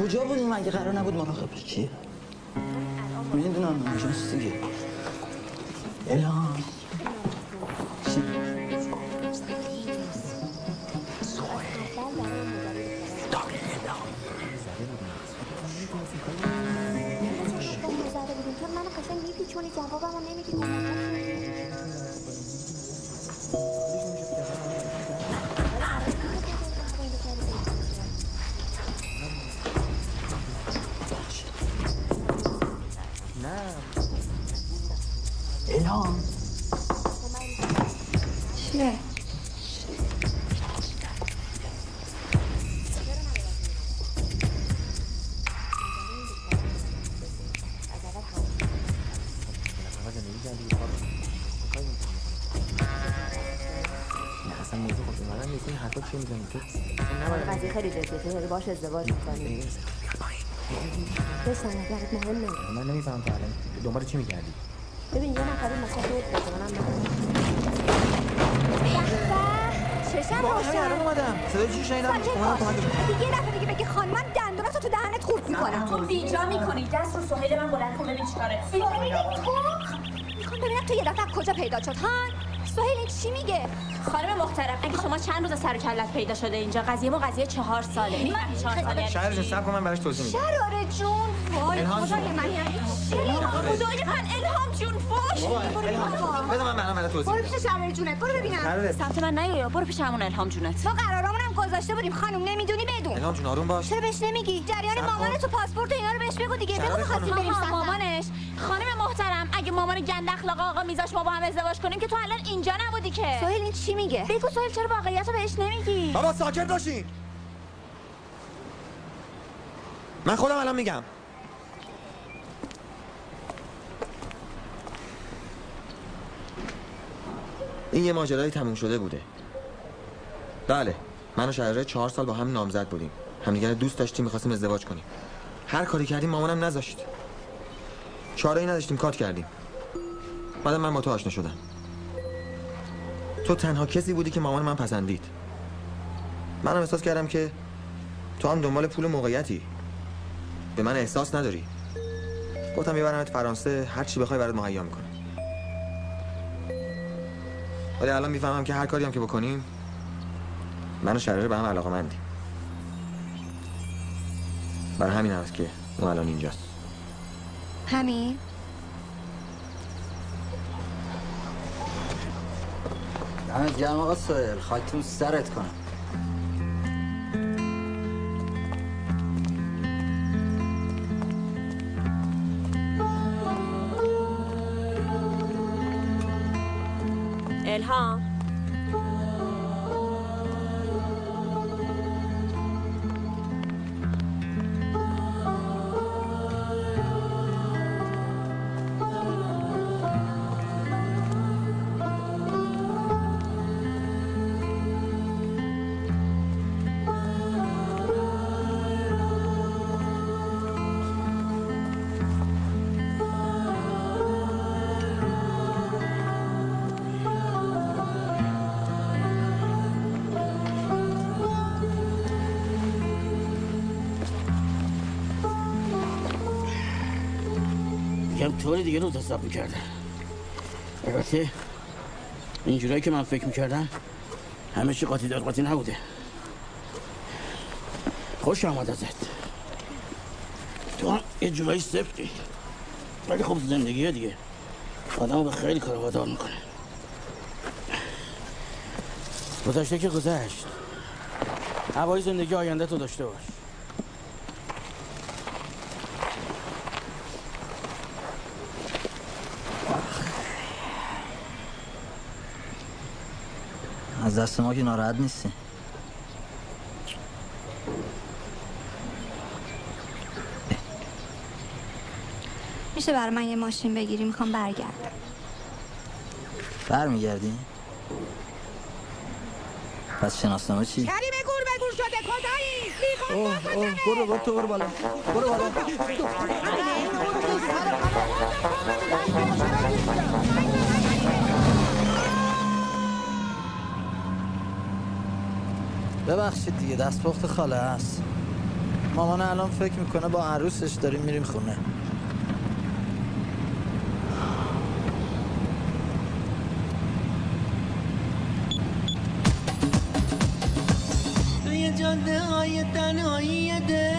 Speaker 13: کجا بودیم مگه قرار نبود مراقب
Speaker 1: اصلا نباید-
Speaker 2: قضیه خیلی جدیه. تو داری باش ازدواج می‌کنی. بسن نظرت مهمه
Speaker 1: من نمیفهم تا الان. دنبال چی میگردی؟
Speaker 2: ببین یه نفری مثلا دوت بده منم چشم
Speaker 1: الان اومدم. صدای چی شنیدم؟ اومدم کمک کنم.
Speaker 2: دیگه یه دفعه دیگه بگی خانمم دندوناتو تو دهنت خورد می‌کنم
Speaker 21: تو بیجا می‌کنی دست رو سهیل من بلند کن ببین چیکاره
Speaker 2: می‌خوام ببینم تو یه دفعه کجا پیدا شد ها سهیل این چی میگه
Speaker 21: خانم محترم اگه شما چند روز سر و کلت پیدا شده اینجا قضیه ما قضیه چهار ساله می‌فهمی چهار ساله
Speaker 1: شهر جون سب کن من براش توضیح میدم
Speaker 2: شراره جون
Speaker 1: الهام جون.
Speaker 2: من چی
Speaker 21: خدای من الهام جون فوش
Speaker 1: بذار من برام برات توضیح
Speaker 2: برو پیش شراره جونت برو ببینم.
Speaker 21: سمت من نیا برو پیش همون الهام جونت.
Speaker 2: ما قرارمون هم گذاشته بودیم. خانم نمی‌دونی بدون.
Speaker 1: الهام جون آروم باش.
Speaker 2: چرا بهش نمیگی؟ جریان. مامانت تو پاسپورت و اینا رو بهش بگو دیگه. بگو
Speaker 1: خانم.
Speaker 2: بریم سفر.
Speaker 21: مامانش. خانم محترم اگه مامان گند اخلاق آقا میذاش ما با هم ازدواج کنیم که تو الان اینجا نبودی که.
Speaker 2: سهیل این چی میگه؟
Speaker 21: بگو سهیل چرا واقعیت رو بهش نمیگی؟
Speaker 1: بابا ساکت باشین. من خودم الان میگم. این یه ماجرای تموم شده بوده. بله من و شهره چهار سال با هم نامزد بودیم. همدیگه رو دوست داشتیم می‌خواستیم ازدواج کنیم. هر کاری کردیم مامانم نذاشت. چاره ای نداشتیم کات کردیم. بعد من با تو آشنا شدم. تو تنها کسی بودی که مامان من پسندید. منم احساس کردم که تو هم دنبال پول موقعیتی. به من احساس نداری. گفتم میبرمت فرانسه هر چی بخوای برات مهیا می‌کنم. ولی الان می‌فهمم که هر کاری هم که بکنیم من و شراره به هم علاقه مندیم برای همین هست که اون الان اینجاست.
Speaker 2: همین؟
Speaker 8: دمت گرم آقا سوهل خاکتون سرت کنم.
Speaker 21: الهام
Speaker 16: میگم طوری دیگه رو حساب می‌کردم البته اینجورایی که من فکر می‌کردم همه چی قاطی در قاطی نبوده. خوش آمد ازت. تو هم یه جورایی سفتی. ولی خب زندگیه دیگه. آدم به خیلی کار وادار می‌کنه. گذشته که گذشت. هوای زندگی آینده تو داشته باش.
Speaker 8: از دست ما که ناراحت نیستی
Speaker 11: میشه برای من یه ماشین بگیری می‌خوام برگردم
Speaker 8: برمیگردی پس شناسنامه چی؟
Speaker 6: کریم گور به گور شده کجایی می‌خوام
Speaker 8: برو برو تو برو بالا برو بالا ببخشید دیگه دستپخت خاله هست مامان الان فکر می‌کنه با عروسش داریم میریم خونه.
Speaker 10: توی جاده های تنهایی دل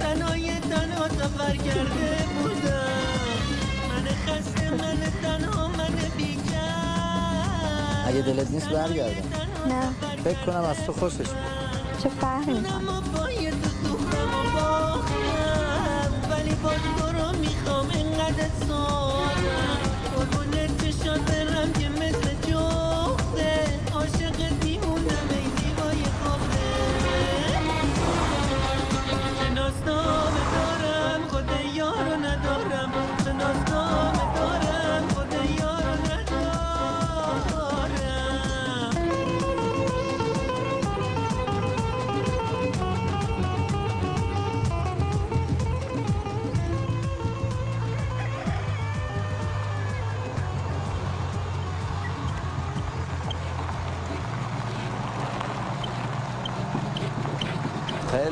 Speaker 10: تنهای تنها سفر کرده بودم. من خسته من تنها من بیکر
Speaker 8: اگه دلت نیست برگردم
Speaker 11: نه.
Speaker 8: فکر کنم از تو خوشش بود.
Speaker 11: چه فرقی می‌کنه؟
Speaker 10: ولی باز تو رو می‌خوام اینقدر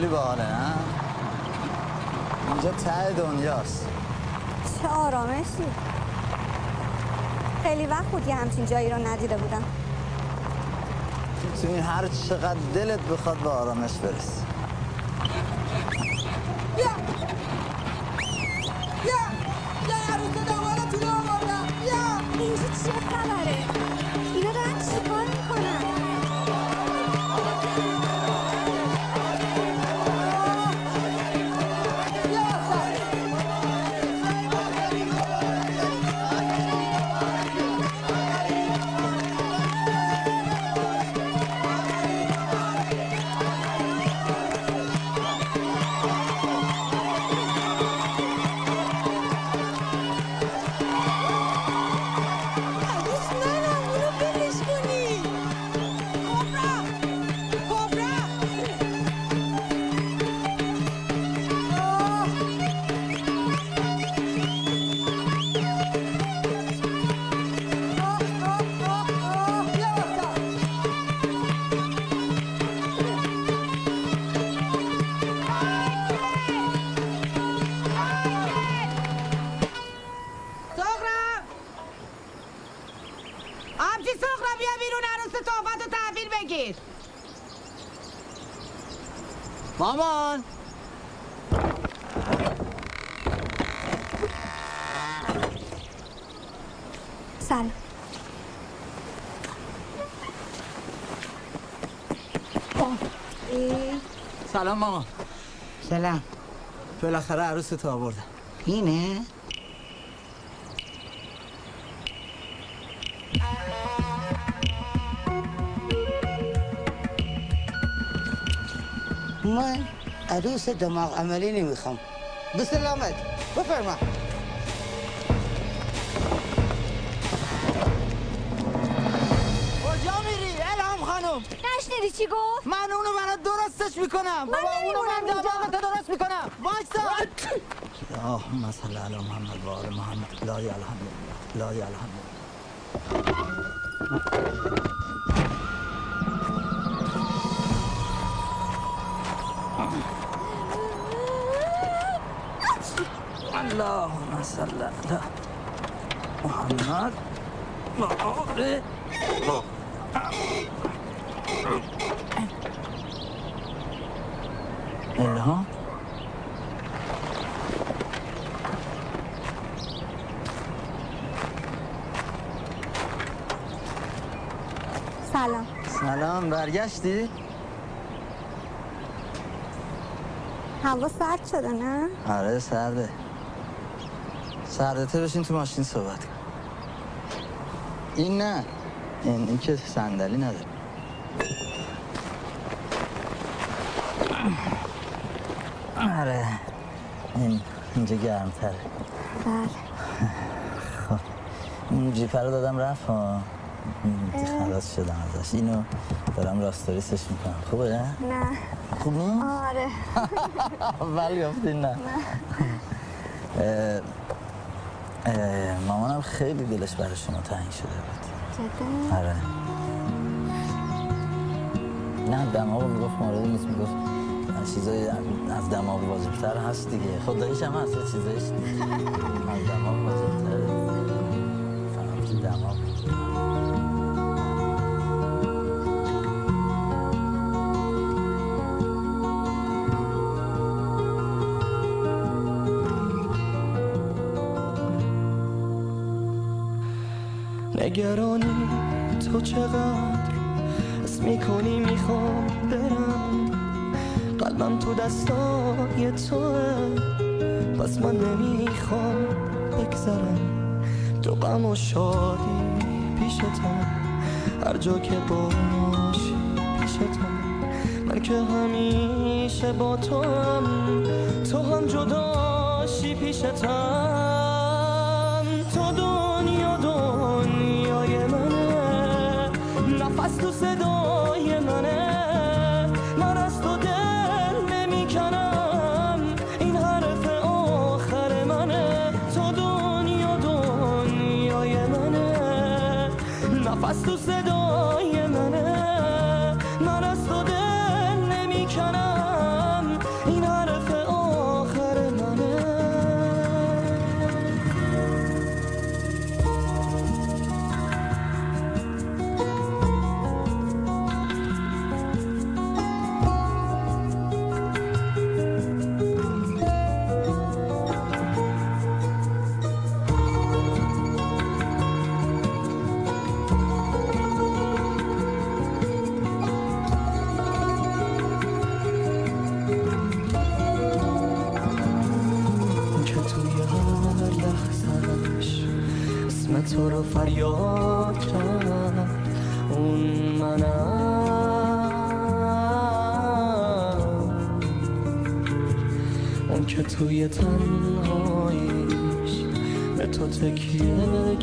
Speaker 8: خیلی باحاله نه اینجا ته دنیاست.
Speaker 2: چه آرامشی. خیلی وقت بود یه همچین جایی رو ندیده بودم.
Speaker 8: می‌تونی هر چقدر دلت بخواد به آرامش برسی.
Speaker 11: سلام
Speaker 8: مامان
Speaker 3: سلام.
Speaker 8: بالاخره عروس تو آوردم.
Speaker 3: اینه؟ من عروس دماغ عملی نمی‌خوام. به سلامت بفرما.
Speaker 2: چی گفت؟
Speaker 8: من اونو برات درستش می‌کنم. بابا اونو من دماغتو درست می‌کنم. وایسا. اللهم صل علی محمد و آل محمد. لا الله لا الله اللهم صل على محمد. و الهام
Speaker 2: سلام.
Speaker 8: سلام برگشتی؟
Speaker 2: هوا سرد شده نه؟
Speaker 8: آره سرده. سردته بشین تو ماشین صحبت کن. این نه. این, این که صندلی نداره. آره. این اینجا گرمتره.
Speaker 2: بله.
Speaker 8: خب. این جیپه رو دادم رفت ها. خلاص شدم ازش. اینو دارم راستوریسش می‌کنم. خوبه؟ نه؟
Speaker 2: نه
Speaker 8: خوب نیست؟
Speaker 2: آره.
Speaker 8: ولی گفتی نه. اه، مامانم خیلی دلش برای شما تنگ شده بود.
Speaker 2: جدا؟
Speaker 8: آره. نه دماغ می‌گفت موردی نیست می‌گفت چیزای خب از دماغ واجبتر هست دیگه. خداییش هم هست چیزایش از دماغ واجبتر. فقط دماغ.
Speaker 22: نگرانی تو چقدر اسمی می‌کنی؟ قلبم تو دستای توه پس من نمی‌خوام بگذرم. تو غم و شادی پیشتم هر جا که باشی پیشتم من که همیشه با تو هم تو هم جداشی پیشتم تو دنیا دنیای منه. نفس تو صدای توی تنهاییش. به تو تکیه